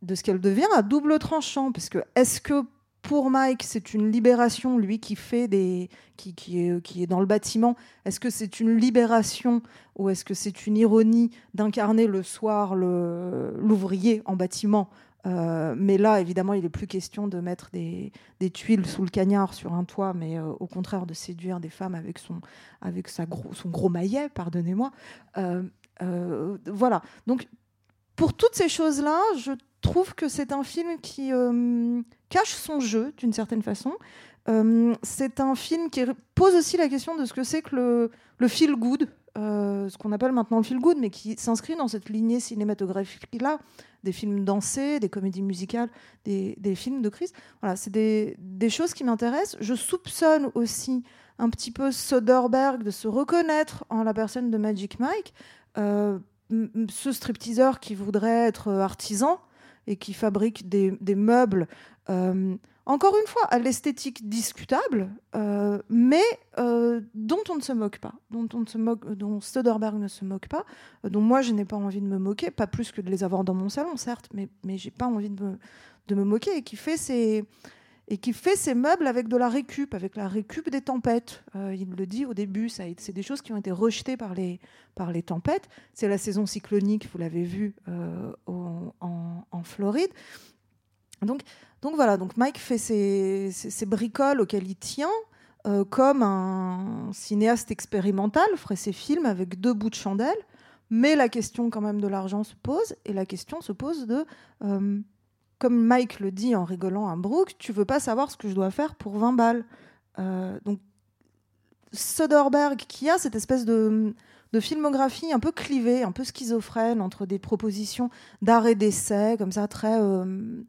De ce qu'elle devient à double tranchant, parce que est-ce que pour Mike, c'est une libération, lui qui fait des, qui, est, qui est dans le bâtiment. Est-ce que c'est une libération ou est-ce que c'est une ironie d'incarner le soir l'ouvrier en bâtiment? Euh, mais là, évidemment, il n'est plus question de mettre des, des, tuiles sous le cagnard sur un toit, mais euh, au contraire de séduire des femmes avec son, avec sa gros, son gros maillet, pardonnez-moi. Euh, voilà. Donc, pour toutes ces choses-là, je trouve que c'est un film qui cache son jeu d'une certaine façon. Euh, c'est un film qui pose aussi la question de ce que c'est que le, le feel good, euh, ce qu'on appelle maintenant le feel good, mais qui s'inscrit dans cette lignée cinématographique-là, des films dansés, des comédies musicales, des, des films de crise. Voilà, c'est des, des, choses qui m'intéressent. Je soupçonne aussi un petit peu Soderbergh de se reconnaître en la personne de Magic Mike. Euh, ce stripteaseur qui voudrait être artisan et qui fabrique des, meubles, euh, encore une fois, à l'esthétique discutable, euh, mais euh, dont on ne se moque pas, dont, on ne se moque, ne se moque pas, dont moi je n'ai pas envie de me moquer, pas plus que de les avoir dans mon salon, certes, mais, mais j'ai pas envie de me, de me moquer, et qui fait ces et qui fait ses meubles avec de la récup, avec la récup des tempêtes. Euh, il le dit au début, c'est des choses qui ont été rejetées par les, par les tempêtes. C'est la saison cyclonique, vous l'avez vu euh, en, en, Floride. Donc, donc voilà, donc Mike fait ses, ses, bricoles auxquelles il tient. Euh, comme un cinéaste expérimental ferait ses films avec deux bouts de chandelle, mais la question quand même de l'argent se pose, et la question se pose de comme Mike le dit en rigolant à Brooke, tu veux pas savoir ce que je dois faire pour 20 balles. Euh, donc Soderbergh qui a cette espèce de, de, filmographie un peu clivée, un peu schizophrène entre des propositions d'art et d'essai, comme ça très euh,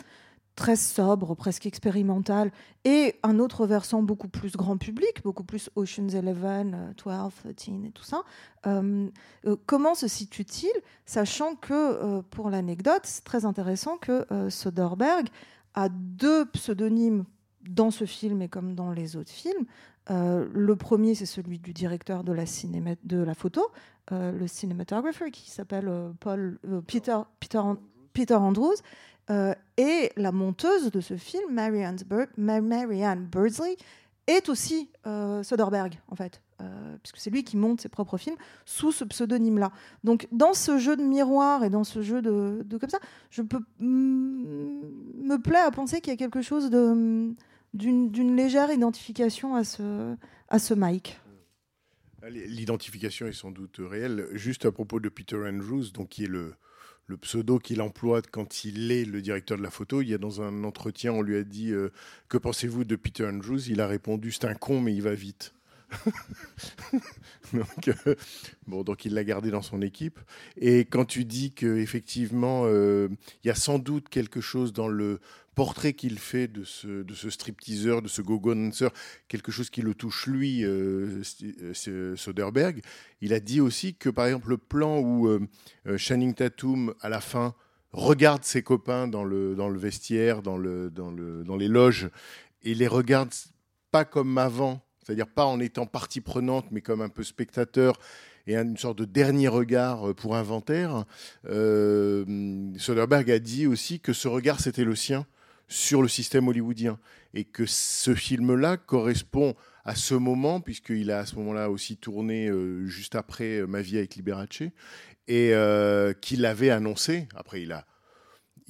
très sobre, presque expérimental, et un autre versant beaucoup plus grand public, beaucoup plus Ocean's Eleven, 12, 13 et tout ça. Euh, euh, comment se situe-t-il, sachant que, euh, pour l'anecdote, c'est très intéressant que euh, Soderbergh a deux pseudonymes dans ce film et comme dans les autres films. Euh, le premier, c'est celui du directeur de la, cinéma de la photo, le cinematographer, qui s'appelle Paul Peter, Peter, Peter Andrews. Euh, et la monteuse de ce film, Marianne, Marianne Birdsley, est aussi euh, Soderbergh, en fait, euh, puisque c'est lui qui monte ses propres films sous ce pseudonyme-là. Donc, dans ce jeu de miroir et dans ce jeu de, de comme ça, je peux me plaît à penser qu'il y a quelque chose d'une légère identification à ce, à ce Mike. L'identification est sans doute réelle. Juste à propos de Peter Andrews, donc qui est le, le pseudo qu'il emploie quand il est le directeur de la photo. Il y a dans un entretien, on lui a dit euh, Que pensez-vous de Peter Andrews? Il a répondu C'est un con, mais il va vite. <laughs> donc, euh, bon, donc il l'a gardé dans son équipe. Et quand tu dis qu'effectivement, euh, il y a sans doute quelque chose dans le portrait qu'il fait de ce, stripteaseur, de ce go-go dancer, quelque chose qui le touche lui, euh, Soderbergh, il a dit aussi que par exemple le plan où Channing Tatum, à la fin, regarde ses copains dans le, vestiaire, dans, dans les loges, et les regarde pas comme avant, c'est-à-dire pas en étant partie prenante, mais comme un peu spectateur et une sorte de dernier regard pour inventaire. Euh, Soderbergh a dit aussi que ce regard, c'était le sien sur le système hollywoodien et que ce film-là correspond à ce moment, puisqu'il a à ce moment-là aussi tourné euh, juste après euh, Ma vie avec Liberace, et euh, qu'il avait annoncé, après il a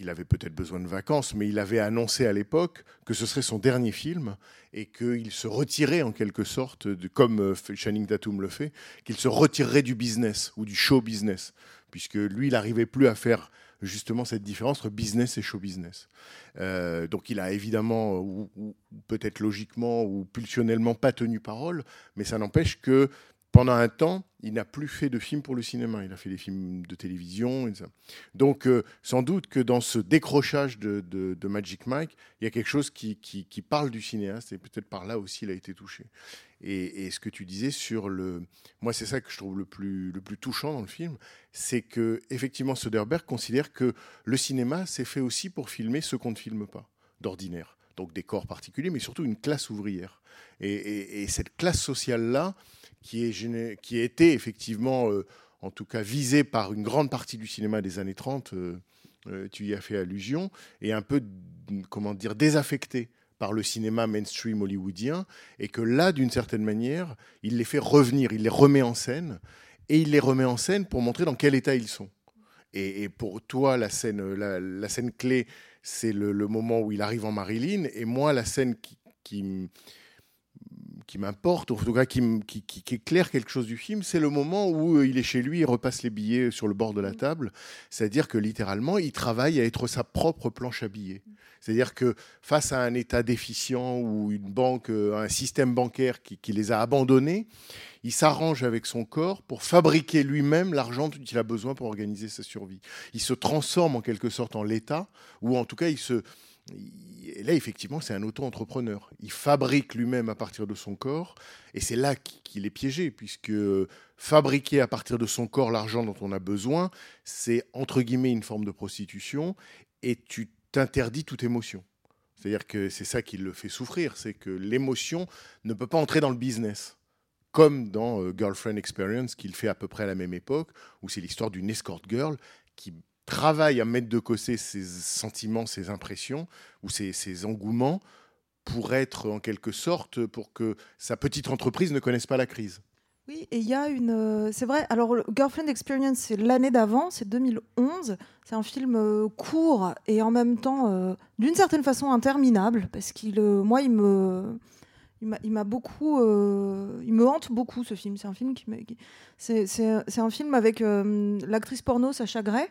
il avait peut-être besoin de vacances, mais il avait annoncé à l'époque que ce serait son dernier film et qu'il se retirait en quelque sorte, comme Channing Tatum le fait, qu'il se retirerait du business ou du show business, puisque lui, il n'arrivait plus à faire justement cette différence entre business et show business. Euh, donc il a évidemment, ou peut-être logiquement ou pulsionnellement, pas tenu parole, mais ça n'empêche que pendant un temps, il n'a plus fait de films pour le cinéma. Il a fait des films de télévision. Et. Donc, euh, sans doute que dans ce décrochage de, Magic Mike, il y a quelque chose qui, parle du cinéaste et peut-être par là aussi il a été touché. Et, ce que tu disais sur le. Moi, c'est ça que je trouve le plus, touchant dans le film, c'est que, effectivement, Soderbergh considère que le cinéma, c'est fait aussi pour filmer ce qu'on ne filme pas, d'ordinaire. Donc, des corps particuliers, mais surtout une classe ouvrière. Et cette classe sociale-là, qui, est, qui été effectivement, euh, en tout cas, visé par une grande partie du cinéma des années 30, euh, euh, tu y as fait allusion, et un peu, comment dire, désaffecté par le cinéma mainstream hollywoodien, et que là, d'une certaine manière, il les fait revenir, il les remet en scène, et il les remet en scène pour montrer dans quel état ils sont. Et, pour toi, la scène, la, scène clé, c'est le, moment où il arrive en Marilyn. Et moi, la scène qui, qui m'importe, ou en tout cas qui, qui, qui- qui éclaire quelque chose du film, c'est le moment où euh, il est chez lui, il repasse les billets sur le bord de la table. C'est-à-dire que littéralement, il travaille à être sa propre planche à billets. C'est-à-dire que face à un État déficient ou une banque, euh, un système bancaire qui, qui les a abandonnés, il s'arrange avec son corps pour fabriquer lui-même l'argent dont il a besoin pour organiser sa survie. Il se transforme en quelque sorte en l'État, ou en tout cas, il se. Et là, effectivement, c'est un auto-entrepreneur. Il fabrique lui-même à partir de son corps, et c'est là qu'- qu'il est piégé, puisque fabriquer à partir de son corps l'argent dont on a besoin, c'est entre guillemets une forme de prostitution, et tu t'interdis toute émotion. C'est-à-dire que c'est ça qui le fait souffrir, c'est que l'émotion ne peut pas entrer dans le business. Comme dans euh, Girlfriend Experience, qu'il fait à peu près à la même époque, où c'est l'histoire d'une escort girl qui travaille à mettre de côté ses sentiments, ses impressions ou ses, engouements pour être en quelque sorte, pour que sa petite entreprise ne connaisse pas la crise. Oui, et il y a une. euh, C'est vrai, alors Girlfriend Experience, c'est l'année d'avant, c'est 2011. C'est un film euh, court et en même temps, euh, d'une certaine façon, interminable. Parce qu'il. euh, moi, il me. Il m'a- beaucoup. il me hante beaucoup ce film. C'est un film qui. C'est un film avec l'actrice porno Sacha Gray.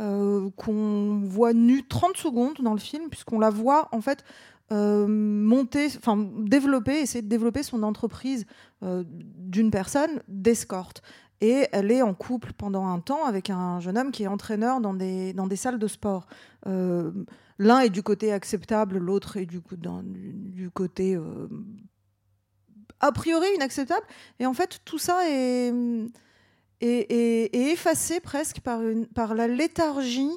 Euh, qu'on voit nue 30 secondes dans le film, puisqu'on la voit en fait euh, monter, enfin développer, essayer de développer son entreprise euh, d'une personne d'escorte. Et elle est en couple pendant un temps avec un jeune homme qui est entraîneur dans des, dans des salles de sport. L'un est du côté acceptable, l'autre est du, côté a priori inacceptable. Et en fait, tout ça est, est, est- est effacé presque par, la léthargie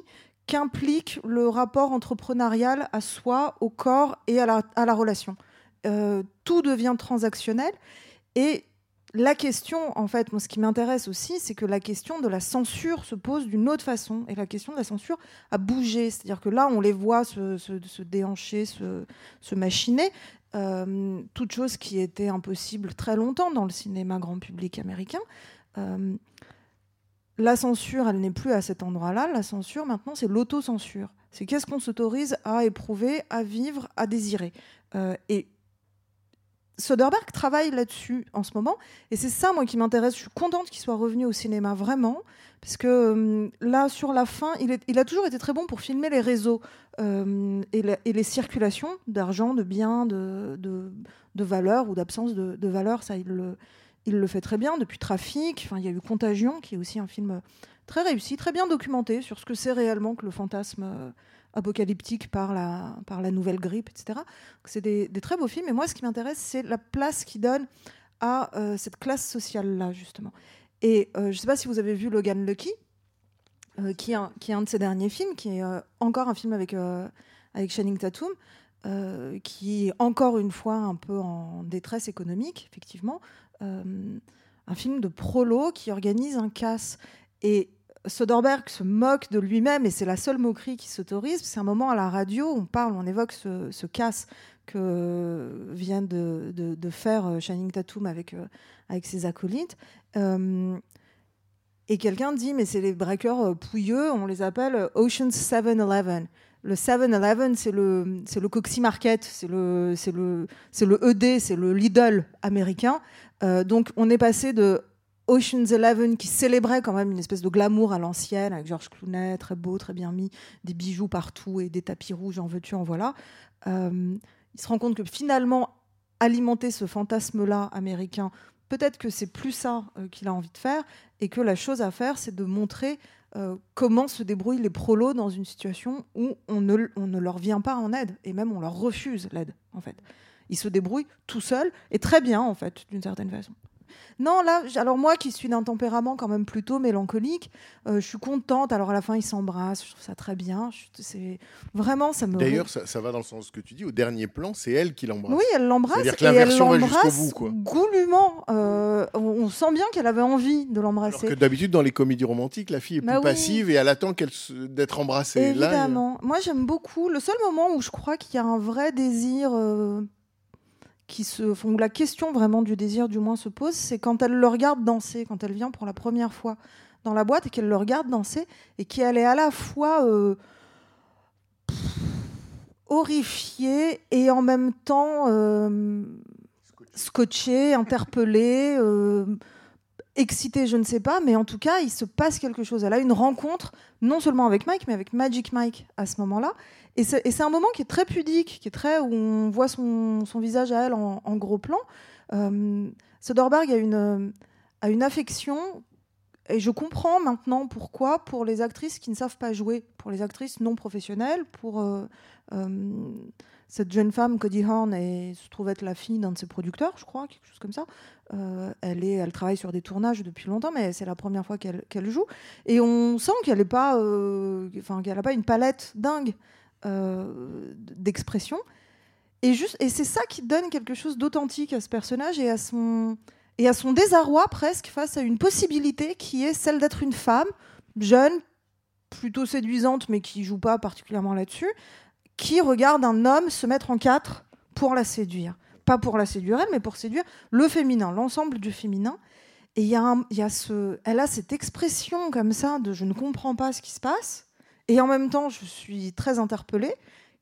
qu'implique le rapport entrepreneurial à soi, au corps et à la, relation. Euh, tout devient transactionnel et la question, en fait, moi, ce qui m'intéresse aussi, c'est que la question de la censure se pose d'une autre façon. Et la question de la censure a bougé. C'est-à-dire que là, on les voit se, déhancher, se, se machiner. Euh, toute chose qui était impossible très longtemps dans le cinéma grand public américain. Euh, la censure, elle n'est plus à cet endroit-là. La censure, maintenant, c'est l'autocensure. C'est qu'est-ce qu'on s'autorise à éprouver, à vivre, à désirer. Euh, et Soderbergh travaille là-dessus en ce moment. Et c'est ça, moi, qui m'intéresse. Je suis contente qu'il soit revenu au cinéma, vraiment. Parce que euh, là, sur la fin, il, a toujours été très bon pour filmer les réseaux euh, et, les circulations d'argent, de biens, de, de, de valeurs ou d'absence de, de valeurs. Ça, il le, il le fait très bien. Depuis Trafic, enfin, il y a eu Contagion, qui est aussi un film très réussi, très bien documenté sur ce que c'est réellement que le fantasme euh, apocalyptique par la, par la nouvelle grippe, etc. C'est des, très beaux films. Et moi, ce qui m'intéresse, c'est la place qu'il donne à euh, cette classe sociale-là, justement. Et euh, je ne sais pas si vous avez vu Logan Lucky, euh, qui, est un, qui est un de ses derniers films, qui est euh, encore un film avec, euh, avec Channing Tatum, euh, qui est encore une fois un peu en détresse économique, effectivement. Euh, un film de prolo qui organise un casse. Et Soderbergh se moque de lui-même, et c'est la seule moquerie qui s'autorise. C'est un moment à la radio, on parle, on évoque ce, casse que vient de, faire euh, Channing Tatum avec, euh, avec ses acolytes. Euh, et quelqu'un dit, mais c'est les euh, pouilleux, on les appelle euh, Ocean's 7-Eleven. Le 7-Eleven, c'est le, Coxy Market, c'est le, ED, c'est le Lidl américain. Euh, donc on est passé de Ocean's Eleven qui célébrait quand même une espèce de glamour à l'ancienne avec George Clooney, très beau, très bien mis, des bijoux partout et des tapis rouges, en veux-tu, en voilà. Euh, il se rend compte que finalement, alimenter ce fantasme-là américain, peut-être que c'est plus ça euh, qu'il a envie de faire et que la chose à faire, c'est de montrer euh, comment se débrouillent les prolos dans une situation où on ne, on ne leur vient pas en aide et même on leur refuse l'aide, en fait. Ils se débrouillent tout seuls et très bien, en fait, d'une certaine façon. Non, là, alors moi qui suis d'un tempérament quand même plutôt mélancolique, euh, je suis contente. Alors à la fin, ils s'embrassent, je trouve ça très bien. C'est vraiment, ça me. D'ailleurs, ça, ça va dans le sens que tu dis. Au dernier plan, c'est elle qui l'embrasse. Oui, elle l'embrasse C'est-à-dire que l'inversion va jusqu'au l'embrasse bout, quoi. goulûment. Euh, on, sent bien qu'elle avait envie de Alors l'embrasser. que d'habitude, dans les comédies romantiques, la fille est Bah plus oui. passive et elle attend qu'elle d'être embrassée. Là, Évidemment. Moi, j'aime beaucoup. Le seul moment où je crois qu'il y a un vrai désir, euh, qui se, enfin, où la question vraiment du désir, du moins, se pose, c'est quand elle le regarde danser, quand elle vient pour la première fois dans la boîte et qu'elle le regarde danser et qu'elle est à la fois euh, horrifié et en même temps euh, scotché, interpellé, euh, excité, je ne sais pas, mais en tout cas, il se passe quelque chose. Elle a une rencontre, non seulement avec Mike, mais avec Magic Mike à ce moment-là. Et c'est un moment qui est très pudique, qui est très où on voit son, visage à elle en, gros plan. Euh, Soderbergh a une, a une affection et je comprends maintenant pourquoi pour les actrices qui ne savent pas jouer, pour les actrices non professionnelles, pour euh, euh, cette jeune femme, Cody Horn, se trouve être la fille d'un de ses producteurs, je crois, quelque chose comme ça. Euh, elle, est, elle travaille sur des tournages depuis longtemps, mais c'est la première fois qu'elle joue. Et on sent qu'elle n'est pas, euh, n'a pas une palette dingue euh, d'expression. Et, juste, et c'est ça qui donne quelque chose d'authentique à ce personnage et à son, et à son désarroi presque face à une possibilité qui est celle d'être une femme jeune, plutôt séduisante, mais qui joue pas particulièrement là-dessus, qui regarde un homme se mettre en quatre pour la séduire. Pas pour la séduire elle, mais pour séduire le féminin, l'ensemble du féminin. Et y y a elle a cette expression comme ça de je ne comprends pas ce qui se passe, et en même temps je suis très interpellée,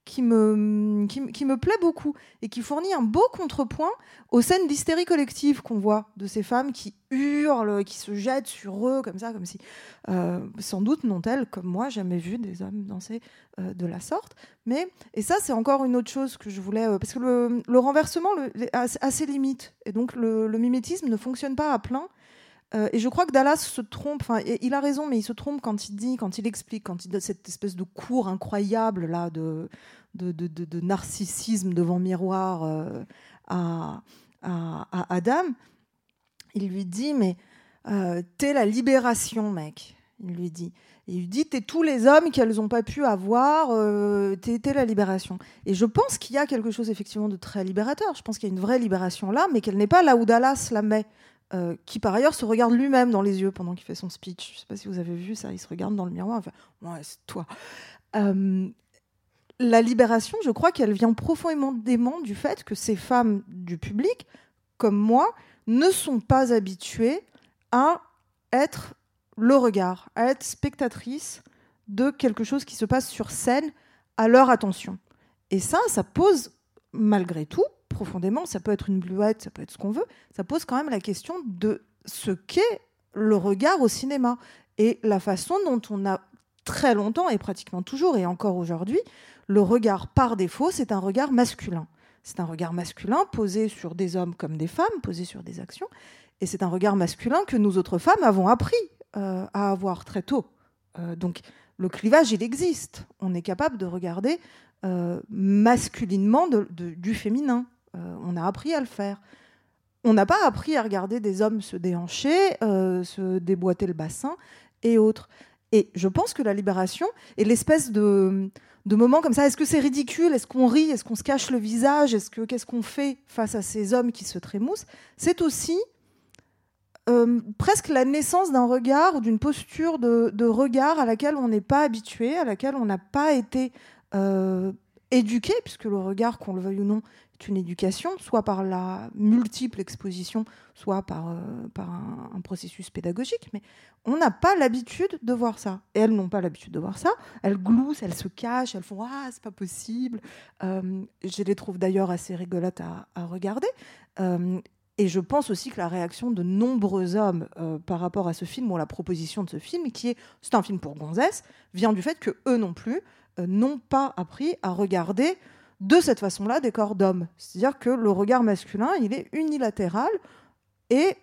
qui me, qui, me- plaît beaucoup et qui fournit un beau contrepoint aux scènes d'hystérie collective qu'on voit de ces femmes qui hurlent, qui se jettent sur eux comme ça, comme si euh, sans doute n'ont-elles, comme moi, jamais vu des hommes danser euh, de la sorte. Mais et ça, c'est encore une autre chose que je voulais euh, parce que le, le renversement a, ses limites et donc le mimétisme ne fonctionne pas à plein. Euh, et je crois que Dallas se trompe. Enfin, il a raison, mais il se trompe quand il dit, quand il explique, quand il donne cette espèce de cours incroyable là de narcissisme devant miroir euh, à, Adam. Il lui dit, mais euh, t'es la libération, mec. Il lui dit. Il dit, t'es tous les hommes qu'elles n'ont pas pu avoir, t'es t'es la libération. Et je pense qu'il y a quelque chose effectivement de très libérateur. Je pense qu'il y a une vraie libération là, mais qu'elle n'est pas là où Dallas la met. Euh, qui par ailleurs se regarde lui-même dans les yeux pendant qu'il fait son speech. Je sais pas si vous avez vu ça, il se regarde dans le miroir, fait Ouais, c'est toi. Euh, la libération, je crois qu'elle vient profondément du fait que ces femmes du public, comme moi, ne sont pas habituées à être le regard, à être spectatrice de quelque chose qui se passe sur scène à leur attention. Et ça, ça pose, malgré tout, profondément, ça peut être une bluette, ça peut être ce qu'on veut, ça pose quand même la question de ce qu'est le regard au cinéma et la façon dont on a très longtemps et pratiquement toujours et encore aujourd'hui, le regard par défaut, c'est un regard masculin. C'est un regard masculin posé sur des hommes comme des femmes, posé sur des actions. Et c'est un regard masculin que nous autres femmes avons appris euh, à avoir très tôt. Euh, donc le clivage, il existe. On est capable de regarder euh, masculinement du féminin. Euh, on a appris à le faire. On n'a pas appris à regarder des hommes se déhancher, euh, se déboîter le bassin et autres. Et je pense que la libération et l'espèce de, de moment comme ça, est-ce que c'est ridicule? Est-ce qu'on rit? Est-ce qu'on se cache le visage? Est-ce que qu'est-ce qu'on fait face à ces hommes qui se trémoussent? C'est aussi euh, presque la naissance d'un regard ou d'une posture de, regard à laquelle on n'est pas habitué, à laquelle on n'a pas été éduqué, puisque le regard, qu'on le veuille ou non, une éducation, soit par la multiple exposition, soit par, euh, par un, processus pédagogique, mais on n'a pas l'habitude de voir ça. Et elles n'ont pas l'habitude de voir ça. Elles gloussent, elles se cachent, elles font Ah, c'est pas possible. Euh, je les trouve d'ailleurs assez rigolotes à, regarder. Euh, et je pense aussi que la réaction de nombreux hommes par rapport à ce film, ou à la proposition de ce film, qui est c'est un film pour gonzesses, vient du fait que eux non plus n'ont pas appris à regarder de cette façon-là des corps d'hommes. C'est-à-dire que le regard masculin, il est unilatéral et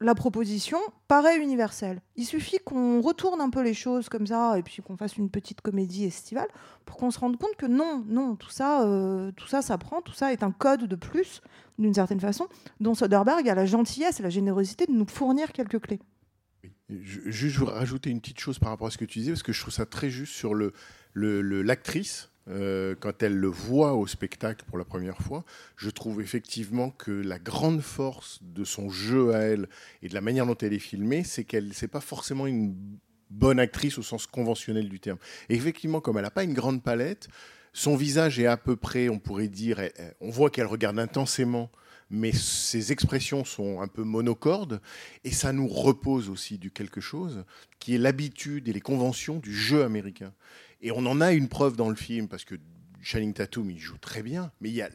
la proposition paraît universelle. Il suffit qu'on retourne un peu les choses comme ça et puis qu'on fasse une petite comédie estivale pour qu'on se rende compte que non, non, tout ça, euh, tout ça, ça prend, tout ça est un code de plus, d'une certaine façon, dont Soderbergh a la gentillesse et la générosité de nous fournir quelques clés. Juste, je voudrais rajouter une petite chose par rapport à ce que tu disais, parce que je trouve ça très juste sur l'actrice. Euh, quand elle le voit au spectacle pour la première fois, je trouve effectivement que la grande force de son jeu à elle et de la manière dont elle est filmée, c'est qu'elle c'est pas forcément une bonne actrice au sens conventionnel du terme. Et effectivement, comme elle n'a pas une grande palette, son visage est à peu près, on pourrait dire, on voit qu'elle regarde intensément, mais ses expressions sont un peu monocordes, et ça nous repose aussi du quelque chose qui est l'habitude et les conventions du jeu américain. Et on en a une preuve dans le film, parce que Channing Tatum, il joue très bien, mais il y a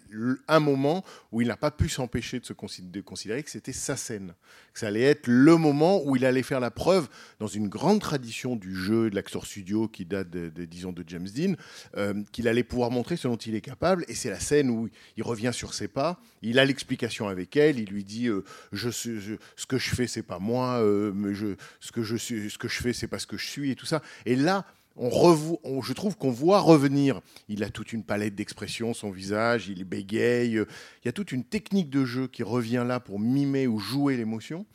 un moment où il n'a pas pu s'empêcher de se considérer, que c'était sa scène, que ça allait être le moment où il allait faire la preuve dans une grande tradition du jeu de l'acteur studio qui date disons de James Dean, euh, qu'il allait pouvoir montrer ce dont il est capable. Et c'est la scène où il revient sur ses pas, il a l'explication avec elle, il lui dit euh, je, ce que je fais c'est pas moi, euh, mais je, ce que je suis, ce que je fais c'est pas ce que je suis et tout ça. Et là on je trouve qu'on voit revenir. Il a toute une palette d'expressions, son visage, il bégaye. Il y a toute une technique de jeu qui revient là pour mimer ou jouer l'émotion.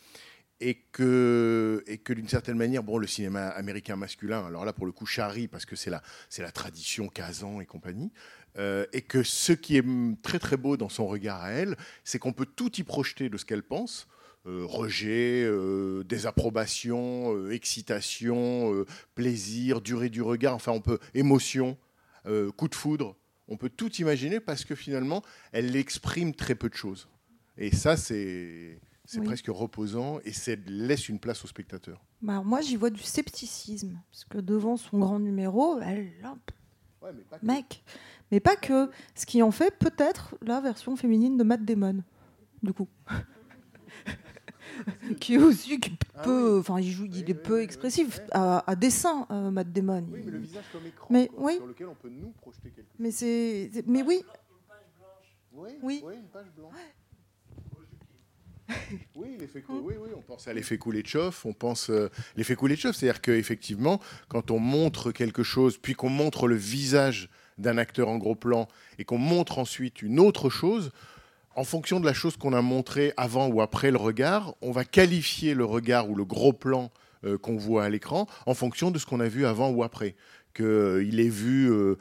Et que, et que d'une certaine manière, bon, le cinéma américain masculin, alors là pour le coup, charrie parce que c'est la, c'est la tradition Kazan et compagnie, euh, et que ce qui est très très beau dans son regard à elle, c'est qu'on peut tout y projeter de ce qu'elle pense. Euh, rejet, euh, désapprobation, euh, excitation, plaisir, durée du regard, enfin on peut émotion, coup de foudre, on peut tout imaginer parce que finalement elle exprime très peu de choses. Et ça c'est c'est presque reposant et ça laisse une place au spectateur. Bah moi j'y vois du scepticisme parce que devant son grand numéro, elle mec, mais pas que. Ce qui en fait peut-être la version féminine de Matt Damon, du coup. <laughs> <laughs> qui est aussi qui ah peu, enfin il joue, il est peu expressif à, dessin, euh, Matt Damon. Oui, mais le visage comme écran mais, oui. sur lequel on peut nous projeter quelque chose. Mais c'est, mais oui. Oui, oui. oui, une page blanche. <laughs> oui, l'effet oui, oui, on pense à l'effet Kuleshov, on pense euh, l'effet Kuleshov, c'est-à-dire qu'effectivement, quand on montre quelque chose, puis qu'on montre le visage d'un acteur en gros plan et qu'on montre ensuite une autre chose, en fonction de la chose qu'on a montrée avant ou après le regard, on va qualifier le regard ou le gros plan euh, qu'on voit à l'écran en fonction de ce qu'on a vu avant ou après. Qu'il euh, ait vu euh,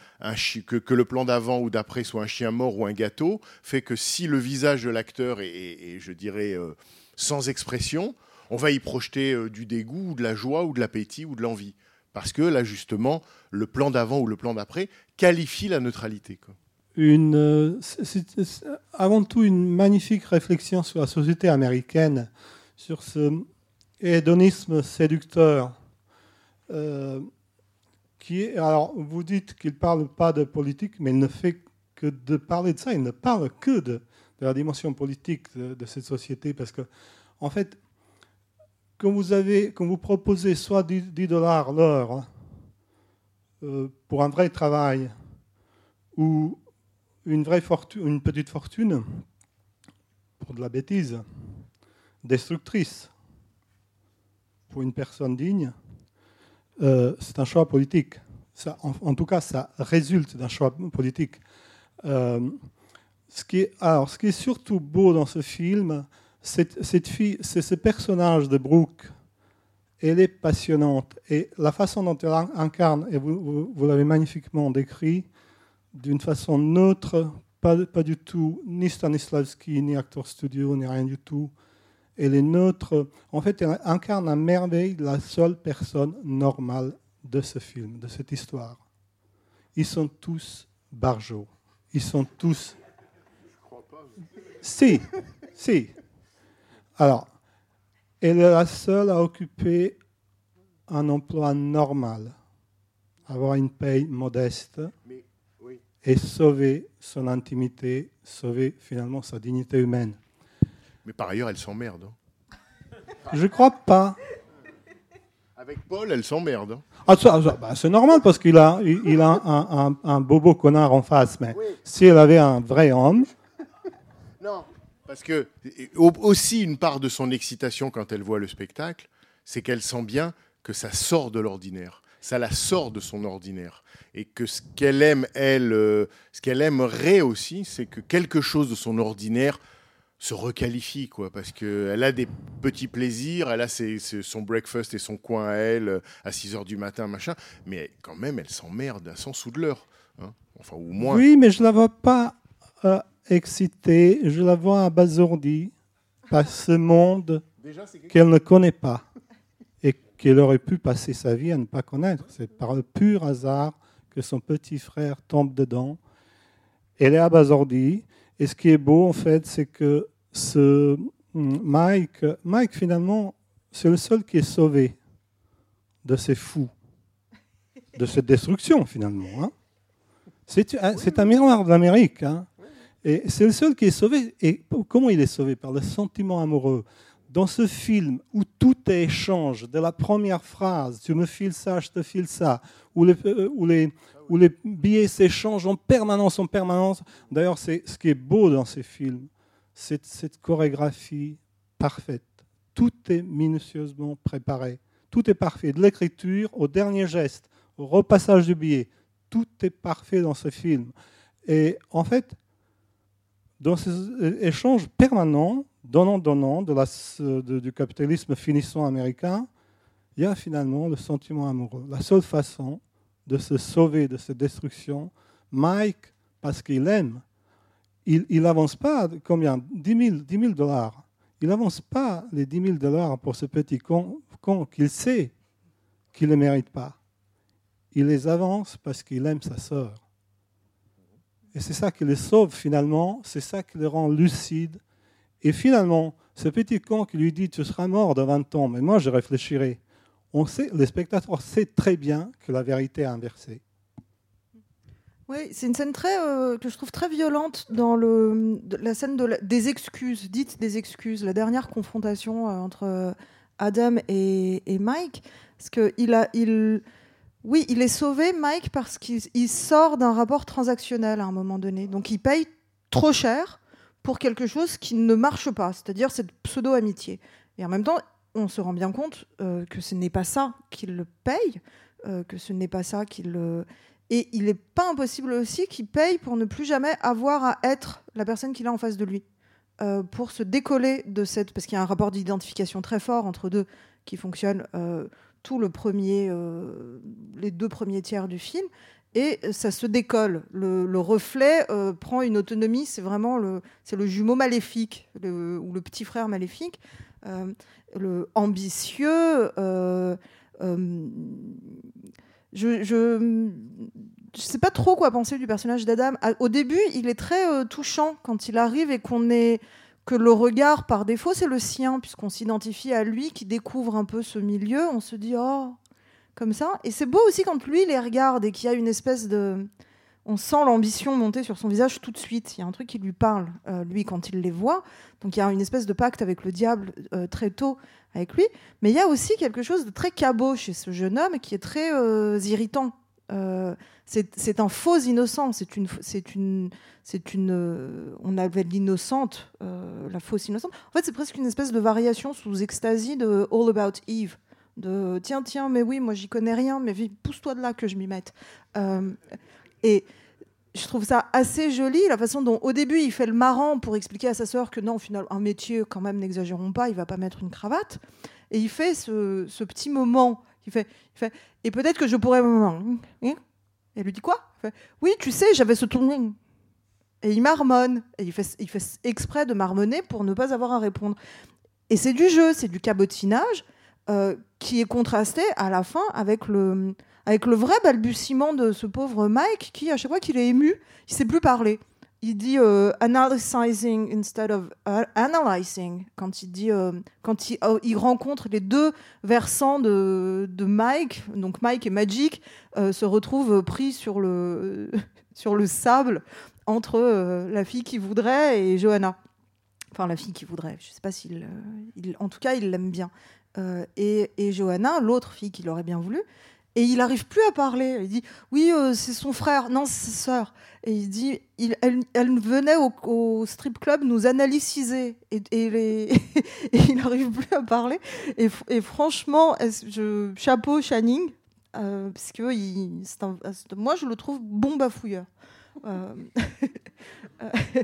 que, le plan d'avant ou d'après soit un chien mort ou un gâteau, fait que si le visage de l'acteur est, je dirais, sans expression, on va y projeter du dégoût ou de la joie ou de l'appétit ou de l'envie. Parce que là, justement, le plan d'avant ou le plan d'après qualifie la neutralité. Une, c'est avant tout une magnifique réflexion sur la société américaine, sur ce hédonisme séducteur. Euh, qui alors, vous dites qu'il ne parle pas de politique, mais il ne fait que de parler de ça. Il ne parle que de, la dimension politique de, cette société, parce que, en fait, quand vous, avez, quand vous proposez soit 10 dollars l'heure euh, pour un vrai travail, ou une vraie fortune, une petite fortune pour de la bêtise, destructrice pour une personne digne, euh, c'est un choix politique. Ça, en, tout cas, ça résulte d'un choix politique. Euh, ce, qui est, alors, ce qui est surtout beau dans ce film, c'est cette fille, c'est ce personnage de Brooke. Elle est passionnante. Et la façon dont elle incarne, et vous l'avez magnifiquement décrit, d'une façon neutre, pas, pas, du tout, ni Stanislavski, ni Actor Studio, ni rien du tout. Elle est neutre. En fait, elle incarne à merveille la seule personne normale de ce film, de cette histoire. Ils sont tous barjots. Ils sont tous. Si, si. Alors, elle est la seule à occuper un emploi normal, avoir une paye modeste et sauver son intimité, sauver finalement sa dignité humaine. Mais par ailleurs, elle s'emmerde. Hein. Je crois pas. Avec Paul, elle s'emmerde. Hein. Ah, bah, c'est normal parce qu'il a, il, a un, un, bobo connard en face. Mais si elle avait un vrai homme. Non, parce que aussi une part de son excitation quand elle voit le spectacle, c'est qu'elle sent bien que ça sort de l'ordinaire. Ça la sort de son ordinaire et que ce qu'elle aime, elle, euh, ce qu'elle aimerait aussi, c'est que quelque chose de son ordinaire se requalifie, quoi, parce qu'elle a des petits plaisirs, elle a son breakfast et son coin à elle euh, à 6 heures du matin, machin, mais quand même, elle s'emmerde à 100 sous de l'heure. Hein. enfin, ou moins. Oui, mais je la vois pas euh, excitée, je la vois abasourdie par ce monde qu'elle ne connaît pas et qu'elle aurait pu passer sa vie à ne pas connaître. C'est par le pur hasard que son petit frère tombe dedans. Elle est abasourdie. Et ce qui est beau, en fait, c'est que ce Mike, Mike, finalement, c'est le seul qui est sauvé de ces fous, de cette destruction, finalement. hein. C'est un- miroir de l'Amérique. hein. Et c'est le seul qui est sauvé. Et comment il est sauvé? Par le sentiment amoureux. Dans ce film où tout est échange, de la première phrase, tu me files ça, je te file ça, où les, euh, où les, billets s'échangent en permanence, en permanence. D'ailleurs, c'est ce qui est beau dans ces films, c'est cette chorégraphie parfaite. Tout est minutieusement préparé. Tout est parfait. De l'écriture au dernier geste, au repassage du billet. Tout est parfait dans ce film. Et en fait, dans ces échanges permanents, donnant-donnant, du capitalisme finissant américain, il y a finalement le sentiment amoureux. La seule façon de se sauver de cette destruction, Mike, parce qu'il aime, il n'avance pas combien? 10 000, 10 000 dollars. Il n'avance pas les 10 000 dollars pour ce petit con, con qu'il sait qu'il ne mérite pas. Il les avance parce qu'il aime sa sœur. Et c'est ça qui les sauve finalement, c'est ça qui les rend lucides. Et finalement, ce petit con qui lui dit Tu seras mort dans 20 ans, mais moi je réfléchirai. On sait, les spectateurs savent très bien que la vérité est inversée. Oui, c'est une scène très, euh, que je trouve très violente dans la scène des excuses, dites des excuses, la dernière confrontation euh, entre Adam et, Mike. Parce que oui, il est sauvé, Mike, parce qu'il il sort d'un rapport transactionnel à un moment donné. Donc il paye trop cher pour quelque chose qui ne marche pas, c'est-à-dire cette pseudo-amitié. Et en même temps, on se rend bien compte euh, que ce n'est pas ça qu'il le paye, euh, que ce n'est pas ça qu'il le et il n'est pas impossible aussi qu'il paye pour ne plus jamais avoir à être la personne qu'il a en face de lui. Euh, pour se décoller de cette. Parce qu'il y a un rapport d'identification très fort entre deux qui fonctionne tout le premier, les deux premiers tiers du film. Et ça se décolle. Le, le reflet euh, prend une autonomie. C'est vraiment le, le jumeau maléfique ou le petit frère maléfique, euh, le ambitieux. euh, euh, je, je sais pas trop quoi penser du personnage d'Adam. Au début, il est très touchant quand il arrive et qu'on est que le regard par défaut c'est le sien puisqu'on s'identifie à lui qui découvre un peu ce milieu. On se dit oh comme ça. Et c'est beau aussi quand lui les regarde et qu'il y a une espèce de on sent l'ambition monter sur son visage tout de suite. Il y a un truc qui lui parle, euh, lui, quand il les voit. Donc il y a une espèce de pacte avec le diable euh, très tôt avec lui. Mais il y a aussi quelque chose de très cabot chez ce jeune homme qui est très euh, irritant. C'est un faux innocent. C'est une, c'est une, c'est une. on avait l'innocente, la fausse innocente. En fait, c'est presque une espèce de variation sous extasie de All About Eve. De tiens, tiens, mais oui, moi j'y connais rien, mais pousse-toi de là que je m'y mette. Euh, et je trouve ça assez joli, la façon dont au début il fait le marrant pour expliquer à sa sœur que non, au final, un métier, quand même, n'exagérons pas, il va pas mettre une cravate. Et il fait ce, ce petit moment, il fait, il fait et peut-être que je pourrais. Et elle lui dit quoi? Oui, tu sais, j'avais ce tourning. Et il marmonne. Et il fait, il fait exprès de marmonner pour ne pas avoir à répondre. Et c'est du jeu, c'est du cabotinage euh, qui est contrasté à la fin avec le, avec le vrai balbutiement de ce pauvre Mike qui, à chaque fois qu'il est ému, il sait plus parler. Il dit euh, analyzing instead of uh, analyzing quand il dit euh, quand il, oh, il rencontre les deux versants de, de Mike, donc Mike et Magic euh, se retrouvent pris sur le <laughs> sur le sable entre euh, la fille qui voudrait et Johanna. Enfin, la fille qui voudrait. Je sais pas s'il, il, en tout cas, il l'aime bien. Euh, et, Johanna, l'autre fille qu'il aurait bien voulu. Et il n'arrive plus à parler. Il dit Oui, euh, c'est son frère. Non, c'est sa sœur. Et il dit elle, venait au, strip club nous analyser. <laughs> Et, il n'arrive plus à parler. Et, franchement, chapeau Channing. euh, parce que moi, je le trouve bon bafouilleur. Euh, <laughs> euh, <laughs>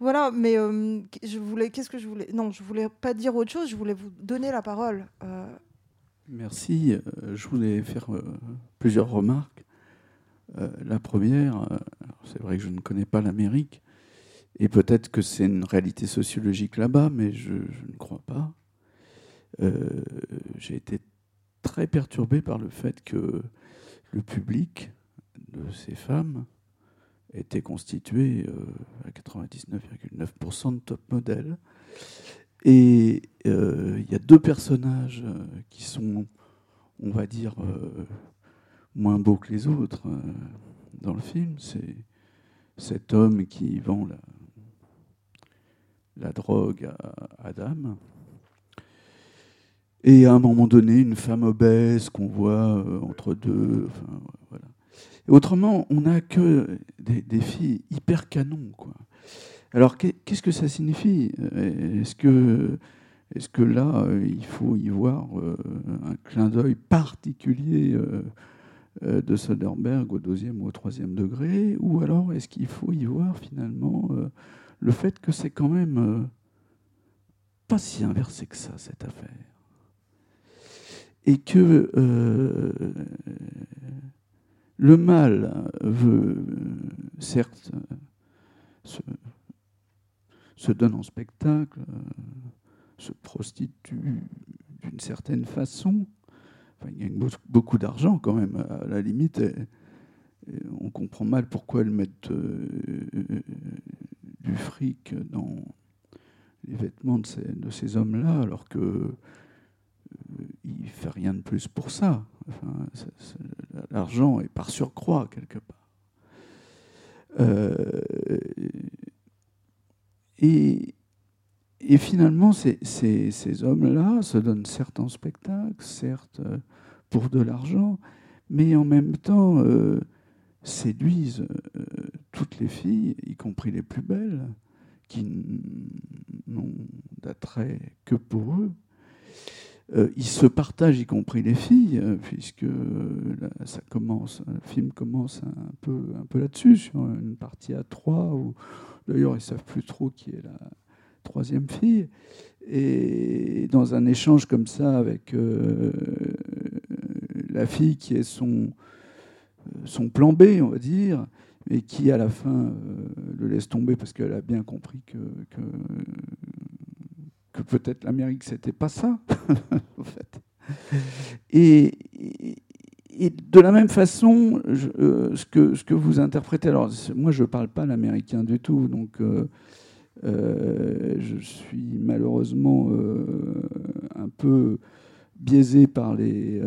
voilà, mais euh, je voulais. Qu'est-ce que je voulais Non, je voulais pas dire autre chose. Je voulais vous donner la parole. Merci. Je voulais faire plusieurs remarques. La première, c'est vrai que je ne connais pas l'Amérique, et peut-être que c'est une réalité sociologique là-bas, mais je, ne crois pas. J'ai été très perturbé par le fait que le public de ces femmes étaient constituées euh, à 99,9% de top modèles. Et euh, il y a deux personnages euh, qui sont, on va dire, moins beaux que les autres dans le film. C'est cet homme qui vend la, la drogue à Adam. Et à un moment donné, une femme obèse qu'on voit entre deux. enfin, voilà. Autrement, on n'a que des, des filles hyper canons. Alors, qu'est- qu'est-ce que ça signifie? Est-ce que, est que là, euh, il faut y voir euh, un clin d'œil particulier euh, de Soderbergh au deuxième ou au troisième degré? Ou alors, est-ce qu'il faut y voir finalement le fait que c'est quand même pas si inversé que ça, cette affaire? Et que le mal veut, certes, se, donne en spectacle, se prostitue d'une certaine façon, enfin, il gagne beau- beaucoup d'argent quand même, à la limite, on comprend mal pourquoi elles mettent euh, du fric dans les vêtements de ces hommes-là, alors que il fait rien de plus pour ça. L'argent est par surcroît quelque part. Euh, et, finalement, ces, hommes-là se donnent certes en spectacle, certes euh, pour de l'argent, mais en même temps euh, séduisent toutes les filles, y compris les plus belles, qui n'ont d'attrait que pour eux. Euh, ils se partagent, y compris les filles, euh, puisque euh, ça commence, le film commence un peu, un peu là-dessus, sur une partie à trois, où d'ailleurs ils savent plus trop qui est la troisième fille. Et dans un échange comme ça avec la fille qui est son, son plan B, on va dire, et qui à la fin le laisse tomber parce qu'elle a bien compris que, que peut-être l'Amérique c'était pas ça, <laughs> en fait. Et, de la même façon, euh, ce, que, vous interprétez, alors moi je ne parle pas l'américain du tout, donc euh, euh, je suis malheureusement un peu biaisé par les,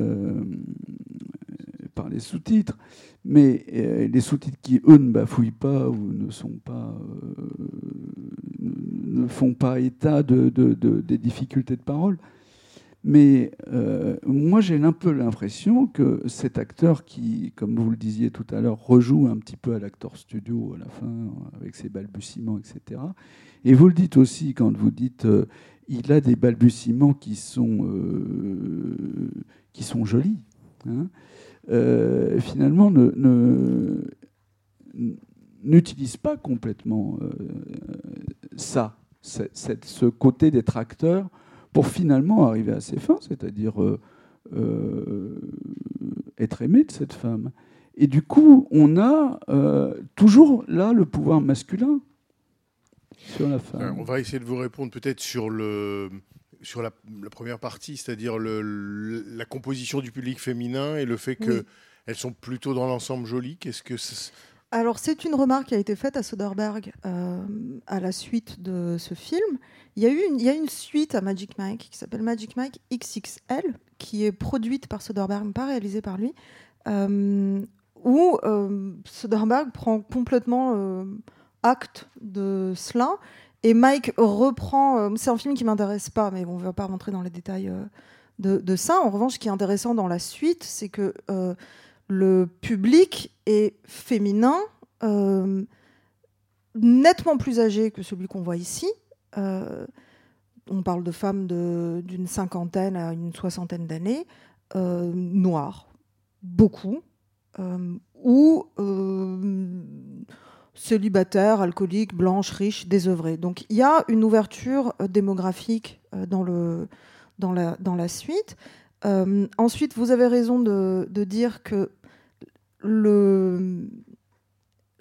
les sous-titres, mais euh, les sous-titres qui, eux, ne bafouillent pas ou ne sont pas, euh, ne font pas état de, de- de- des difficultés de parole. Mais euh, moi, j'ai un peu l'impression que cet acteur qui, comme vous le disiez tout à l'heure, rejoue un petit peu à l'acteur studio à la fin, avec ses balbutiements, etc. Et vous le dites aussi quand vous dites il a des balbutiements qui sont, qui sont jolis. hein. Euh, finalement, ne- n'utilise pas complètement euh, ça, ce, côté d'être acteur, pour finalement arriver à ses fins, c'est-à-dire euh, euh, être aimé de cette femme. Et du coup, on a toujours là le pouvoir masculin sur la femme. On va essayer de vous répondre peut-être sur, le, sur la, la première partie, c'est-à-dire la composition du public féminin et le fait Oui. qu'elles sont plutôt dans l'ensemble jolies. Qu'est-ce que Alors, c'est une remarque qui a été faite à Soderbergh euh, à la suite de ce film. Il y a eu une, il y a une suite à Magic Mike qui s'appelle Magic Mike XXL, qui est produite par Soderbergh, pas réalisée par lui, euh, où euh, Soderbergh prend complètement acte de cela. Et Mike reprend. euh, c'est un film qui m'intéresse pas, mais on ne va pas rentrer dans les détails euh, de, ça. En revanche, ce qui est intéressant dans la suite, c'est que euh, le public est féminin, nettement plus âgé que celui qu'on voit ici. On parle de femmes d'une cinquantaine à une soixantaine d'années, noires, beaucoup, ou célibataires, alcooliques, blanches, riches, désœuvrées. Donc il y a une ouverture euh, démographique euh, dans, le, dans, la, dans la suite. Euh, ensuite, vous avez raison de, de dire que le,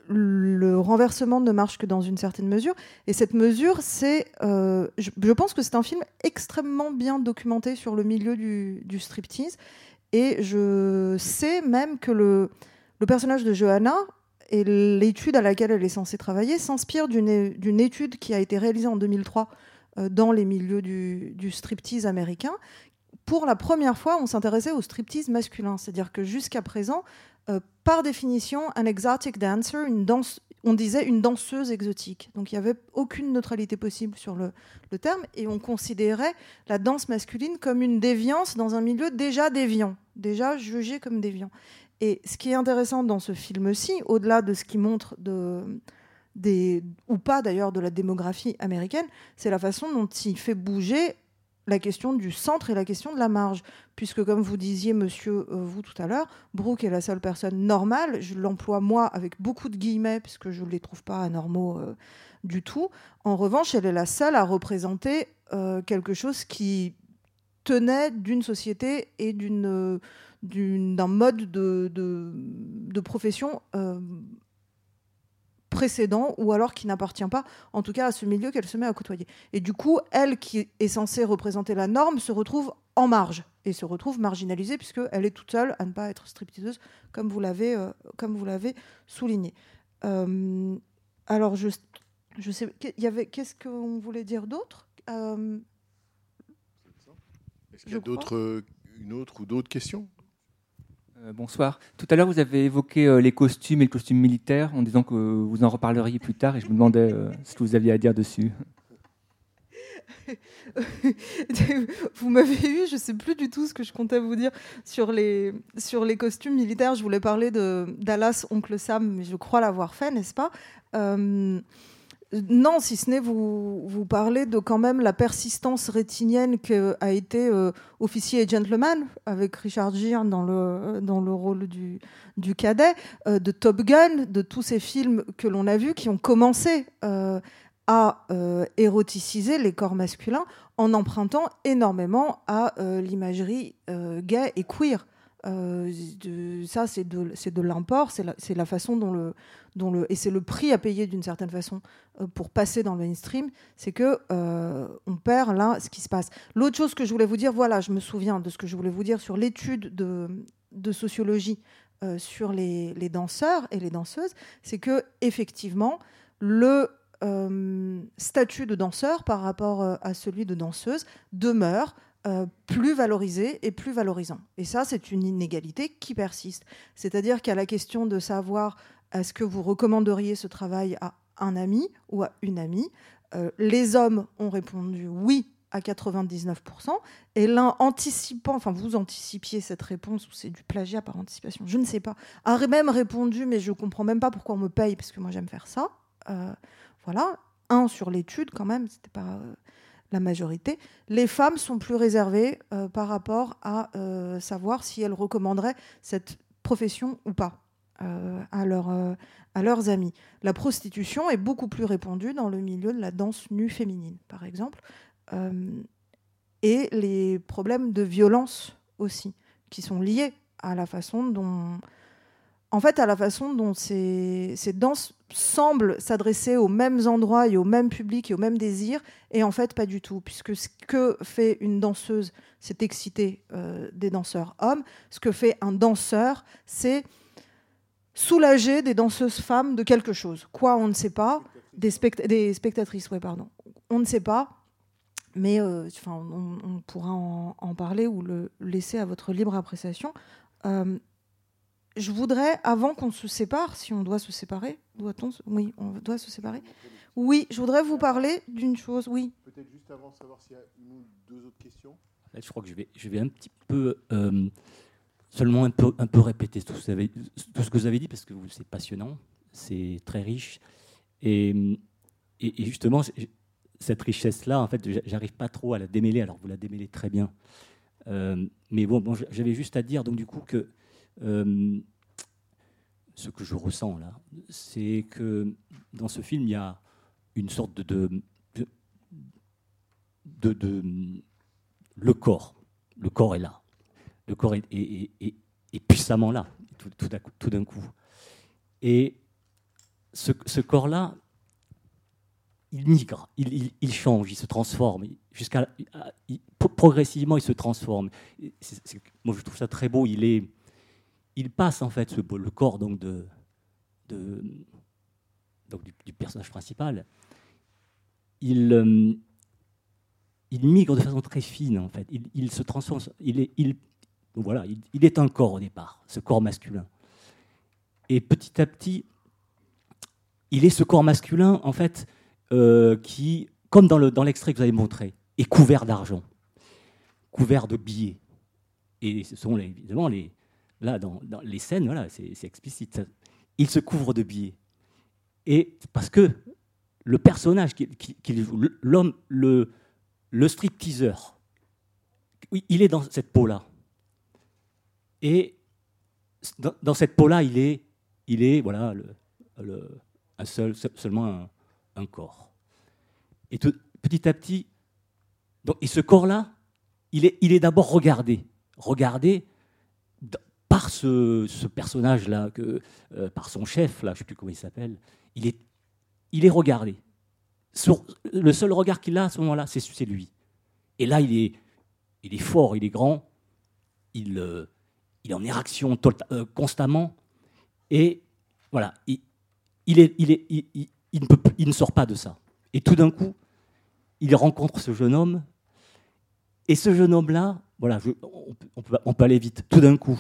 le renversement ne marche que dans une certaine mesure. Et cette mesure, c'est. je, je pense que c'est un film extrêmement bien documenté sur le milieu du, du striptease. Et je sais même que le, le personnage de Johanna et l'étude à laquelle elle est censée travailler s'inspire d'une étude qui a été réalisée en 2003 euh, dans les milieux du, striptease américain. Pour la première fois, on s'intéressait au striptease masculin, c'est-à-dire que jusqu'à présent, euh, par définition, un exotic dancer, on disait une danseuse exotique. Donc il n'y avait aucune neutralité possible sur le terme et on considérait la danse masculine comme une déviance dans un milieu déjà déviant, déjà jugé comme déviant. Et ce qui est intéressant dans ce film-ci, au-delà de ce qui montre de, des, ou pas d'ailleurs de la démographie américaine, c'est la façon dont il fait bouger la question du centre et la question de la marge. Puisque, comme vous disiez, monsieur, euh, vous tout à l'heure, Brooke est la seule personne normale. Je l'emploie, moi, avec beaucoup de guillemets, puisque je ne les trouve pas anormaux euh, du tout. En revanche, elle est la seule à représenter euh, quelque chose qui tenait d'une société et d'une, d'une- d'un mode de, de, de profession euh, précédent ou alors qui n'appartient pas, en tout cas, à ce milieu qu'elle se met à côtoyer. Et du coup, elle, qui est censée représenter la norme, se retrouve en marge et se retrouve marginalisée puisqu'elle est toute seule à ne pas être stripteaseuse, comme vous l'avez, euh, comme vous l'avez souligné. Euh, alors, je, je sais, il y avait, qu'est-ce qu'on voulait dire d'autre? Euh, Est-ce qu'il y a d'autres, une autre ou d'autres questions? Euh, bonsoir. Tout à l'heure, vous avez évoqué euh, les costumes et le costume militaire en disant que vous en reparleriez plus tard et je me demandais euh, ce que vous aviez à dire dessus. <laughs> vous m'avez eu, je sais plus du tout ce que je comptais vous dire sur les, sur les costumes militaires. Je voulais parler de Dallas, Oncle Sam, mais je crois l'avoir fait, n'est-ce pas? Non, si ce n'est vous, vous parler de quand même la persistance rétinienne que a été euh, Officier et Gentleman avec Richard Gere dans le, dans le rôle du, cadet, euh, de Top Gun, de tous ces films que l'on a vus qui ont commencé euh, à éroticiser les corps masculins en empruntant énormément à l'imagerie gay et queer. Euh, ça, c'est de, l'import, c'est la, façon dont le, et c'est le prix à payer d'une certaine façon euh, pour passer dans le mainstream, c'est que euh, on perd là ce qui se passe. L'autre chose que je voulais vous dire, voilà, je me souviens de ce que je voulais vous dire sur l'étude de, sociologie sur les, les danseurs et les danseuses, c'est que effectivement le statut de danseur par rapport à celui de danseuse demeure euh, plus valorisé et plus valorisant. Et ça, c'est une inégalité qui persiste. C'est-à-dire qu'à la question de savoir est-ce que vous recommanderiez ce travail à un ami ou à une amie, euh, les hommes ont répondu oui à 99%, et l'un anticipant, enfin vous anticipiez cette réponse, ou c'est du plagiat par anticipation, je ne sais pas, a même répondu, mais je comprends même pas pourquoi on me paye, parce que moi j'aime faire ça. Euh, voilà, un sur l'étude quand même, c'était pas la majorité. Les femmes sont plus réservées euh, par rapport à euh, savoir si elles recommanderaient cette profession ou pas euh, à, à leurs amis. La prostitution est beaucoup plus répandue dans le milieu de la danse nue féminine, par exemple, et les problèmes de violence aussi, qui sont liés à la façon dont en fait, à la façon dont ces, ces danses semblent s'adresser aux mêmes endroits et au même public et au même désir, et en fait pas du tout, puisque ce que fait une danseuse, c'est exciter euh, des danseurs hommes, ce que fait un danseur, c'est soulager des danseuses femmes de quelque chose. Quoi, on ne sait pas. Des, spect- des spectatrices, oui, pardon. On ne sait pas, mais euh, on, pourra en, en parler ou le laisser à votre libre appréciation. Euh, je voudrais, avant qu'on se sépare, si on doit se séparer, doit-on se- Oui, on doit se séparer? Oui, je voudrais vous parler d'une chose. Oui. Peut-être juste avant, savoir s'il y a une ou deux autres questions. Là, je crois que je vais, je vais un petit peu, euh, seulement un peu, un peu répéter tout ce, que vous avez, tout ce que vous avez dit, parce que c'est passionnant, c'est très riche. Et, et, et justement, cette richesse-là, en fait, j'a- j'arrive pas trop à la démêler, alors vous la démêlez très bien. Euh, mais bon, bon, j'avais juste à dire, donc du coup, que euh, ce que je ressens là, c'est que dans ce film, il y a une sorte de, le corps. Le corps est là. Le corps est, puissamment là, tout, d'un coup-. Et ce, corps-là, il migre, il, change, il se transforme. Jusqu'à, progressivement, il se transforme. Moi, je trouve ça très beau. Il est, il passe en fait le corps donc du, personnage principal. Il, euh, il migre de façon très fine en fait. Il, se transforme. Il est, voilà, il, est un corps au départ, ce corps masculin. Et petit à petit, il est ce corps masculin en fait euh, qui, comme dans le dans l'extrait que vous avez montré, est couvert d'argent, couvert de billets. Et ce sont évidemment les là dans, dans les scènes, voilà, c'est c'est explicite. Il se couvre de billets. Et parce que le personnage qui, joue, l'homme, le, le stripteaseur, il est dans cette peau-là. Et dans, dans cette peau-là, il est, il est voilà, le, le- un seul, seulement un, un corps. Et tout- petit à petit, donc, et ce corps-là, il est, il est d'abord regardé. Regardé par ce, ce personnage-là, euh, par son chef, là, je ne sais plus comment il s'appelle. Il est, il est regardé. Sur- le seul regard qu'il a à ce moment-là, c'est lui. Et là, il est, il est fort, il est grand, il, euh, il est en érection tota- euh, constamment. Et voilà, il, il, est, il, est, il, il- ne peut, il ne sort pas de ça. Et tout d'un coup, il rencontre ce jeune homme. Et ce jeune homme-là, voilà, on peut, on peut aller vite. Tout d'un coup,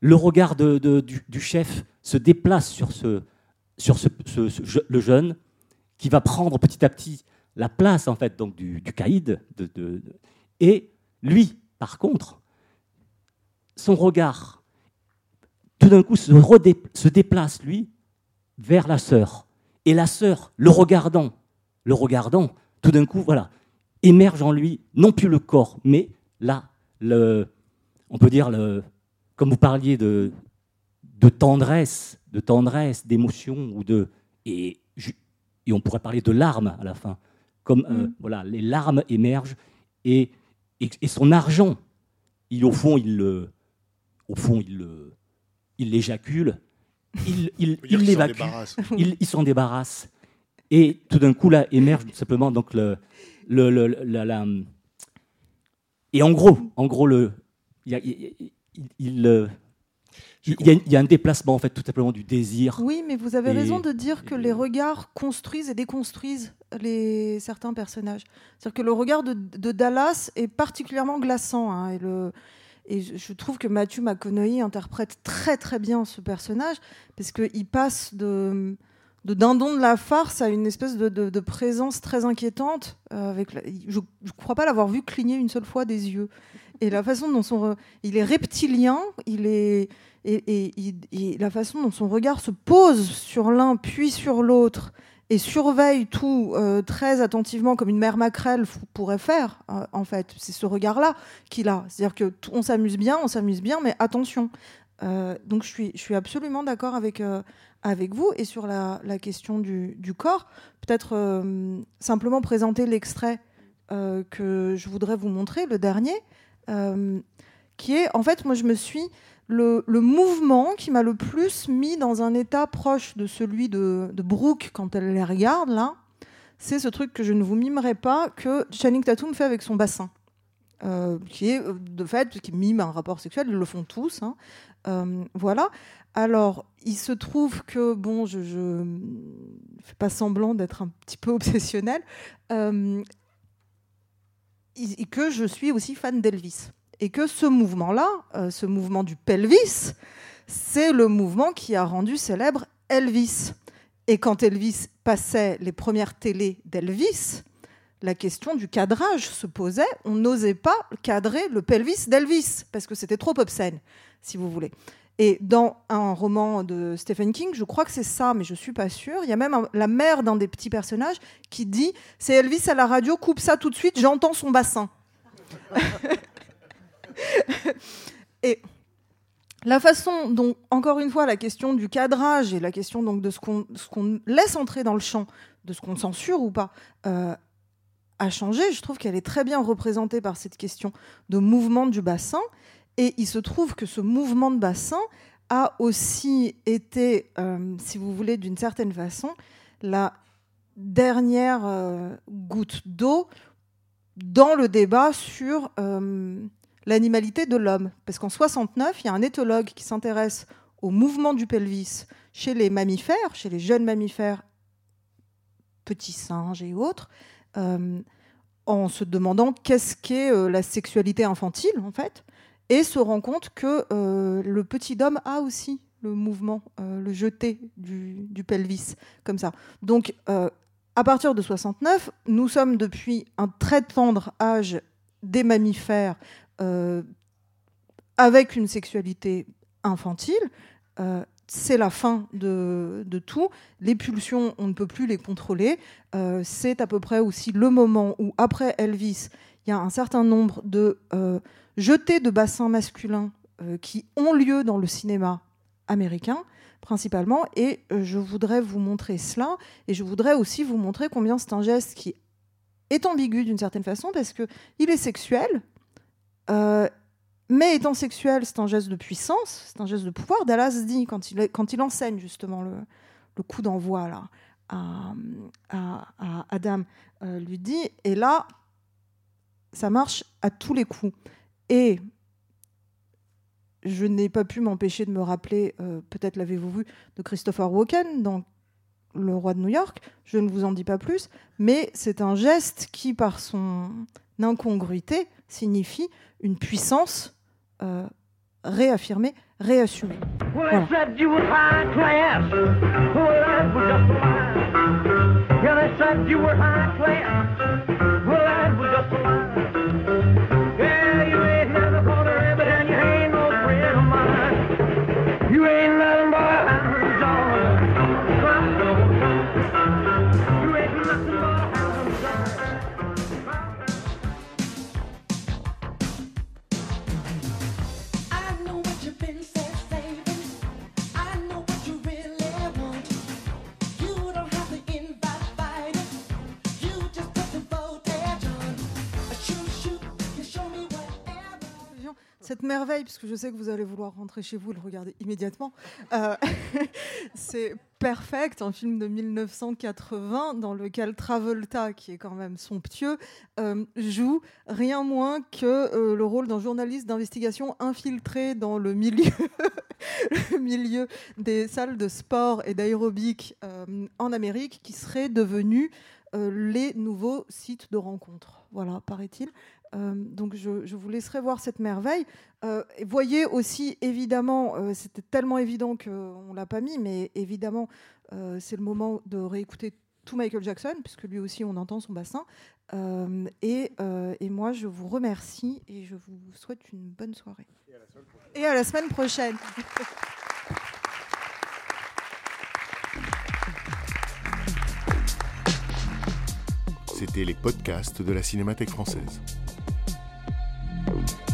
le regard du, chef se déplace sur, le jeune qui va prendre petit à petit la place en fait donc du, caïd. et lui, par contre, son regard, tout d'un coup, se déplace, lui, vers la sœur. Et la sœur, le regardant, le regardant, tout d'un coup, voilà, émerge en lui, non plus le corps, mais là, le, on peut dire, le, comme vous parliez de, de tendresse, de tendresse, d'émotion, ou de, et, on pourrait parler de larmes à la fin, comme euh, voilà, les larmes émergent et, et, et son argent, il au fond, il le, au fond, il le, il l'éjacule, il, <laughs> il, l'évacue, il, il s'en débarrasse, et tout d'un coup là émerge simplement donc le, le, le- la- la- et en gros, en gros le, il y a, il- il, euh, il y a- il y a un déplacement en fait tout simplement du désir. Oui, mais vous avez Et- raison de dire que les regards construisent et déconstruisent les, certains personnages. C'est-à-dire que le regard de, de Dallas est particulièrement glaçant. hein, et, le, et je trouve que Matthew McConaughey interprète très très bien ce personnage, parce qu'il passe de, de dindon de la farce à une espèce de, de- de présence très inquiétante. euh, avec la- je ne crois pas l'avoir vu cligner une seule fois des yeux. Et la façon dont son... Il est reptilien, il est... Et, la façon dont son regard se pose sur l'un puis sur l'autre et surveille tout euh, très attentivement comme une mère maquerelle pourrait faire euh, en fait c'est ce regard là qu'il a. C'est à dire que on s'amuse bien on s'amuse bien mais attention. Euh, donc je suis je suis absolument d'accord avec avec vous. Et sur la, question du, du corps peut-être simplement présenter l'extrait que je voudrais vous montrer le dernier euh, qui est en fait moi je me suis le, mouvement qui m'a le plus mis dans un état proche de celui de, Brooke quand elle les regarde, là, c'est ce truc que je ne vous mimerai pas que Channing Tatum fait avec son bassin. Euh, qui est euh, de fait qui mime un rapport sexuel, ils le font tous. hein. Voilà. Alors, il se trouve que, bon, je ne fais pas semblant d'être un petit peu <laughs> obsessionnelle, euh, et que je suis aussi fan d'Elvis et que ce mouvement-là, euh, ce mouvement du pelvis, c'est le mouvement qui a rendu célèbre Elvis. Et quand Elvis passait les premières télés d'Elvis, la question du cadrage se posait. On n'osait pas cadrer le pelvis d'Elvis parce que c'était trop obscène, si vous voulez. Et dans un roman de Stephen King, je crois que c'est ça, mais je suis pas sûre. Il y a même la mère d'un des petits personnages qui dit "C'est Elvis à la radio, coupe ça tout de suite, j'entends son bassin." <laughs> Et la façon dont, encore une fois, la question du cadrage et la question donc de ce qu'on ce qu'on laisse entrer dans le champ, de ce qu'on censure ou pas, euh, a changé. Je trouve qu'elle est très bien représentée par cette question de mouvement du bassin. Et il se trouve que ce mouvement de bassin a aussi été, euh, si vous voulez, d'une certaine façon, la dernière euh, goutte d'eau dans le débat sur euh, l'animalité de l'homme. Parce qu'en 69, il y a un éthologue qui s'intéresse au mouvement du pelvis chez les mammifères, chez les jeunes mammifères, petits singes et autres, en se demandant qu'est-ce qu'est la sexualité infantile, en fait, et se rend compte que euh, le petit homme a aussi le mouvement, euh, le jeté du, pelvis, comme ça. Donc, euh, à partir de 69, nous sommes depuis un très tendre âge des mammifères avec une sexualité infantile. C'est la fin de, tout. Les pulsions, on ne peut plus les contrôler. C'est à peu près aussi le moment où, après Elvis, il y a un certain nombre de jetés de bassins masculins euh, qui ont lieu dans le cinéma américain principalement. Et euh, je voudrais vous montrer cela. Et je voudrais aussi vous montrer combien c'est un geste qui est ambigu d'une certaine façon parce que il est sexuel euh, mais étant sexuel c'est un geste de puissance c'est un geste de pouvoir. Dallas dit quand il, quand il enseigne justement le, coup d'envoi à, Adam lui dit et là ça marche à tous les coups et je n'ai pas pu m'empêcher de me rappeler, euh, peut-être l'avez-vous vu, de Christopher Walken dans Le Roi de New York. Je ne vous en dis pas plus, mais c'est un geste qui, par son incongruité, signifie une puissance euh, réaffirmée, réassumée. Voilà. Well, Cette merveille, puisque je sais que vous allez vouloir rentrer chez vous et le regarder immédiatement, euh, <laughs> c'est Perfect, un film de 1980 dans lequel Travolta, qui est quand même somptueux, euh, joue rien moins que euh, le rôle d'un journaliste d'investigation infiltré dans le milieu, <laughs> des salles de sport et d'aérobic en Amérique, qui seraient devenus euh, les nouveaux sites de rencontres. Voilà, paraît-il. Euh, donc je, vous laisserai voir cette merveille. Euh, voyez aussi, évidemment, euh, c'était tellement évident qu'on ne l'a pas mis, mais évidemment, c'est le moment de réécouter tout Michael Jackson, puisque lui aussi, on entend son bassin. Et moi, je vous remercie et je vous souhaite une bonne soirée. Et à la semaine prochaine. C'était les podcasts de la Cinémathèque française. Bye.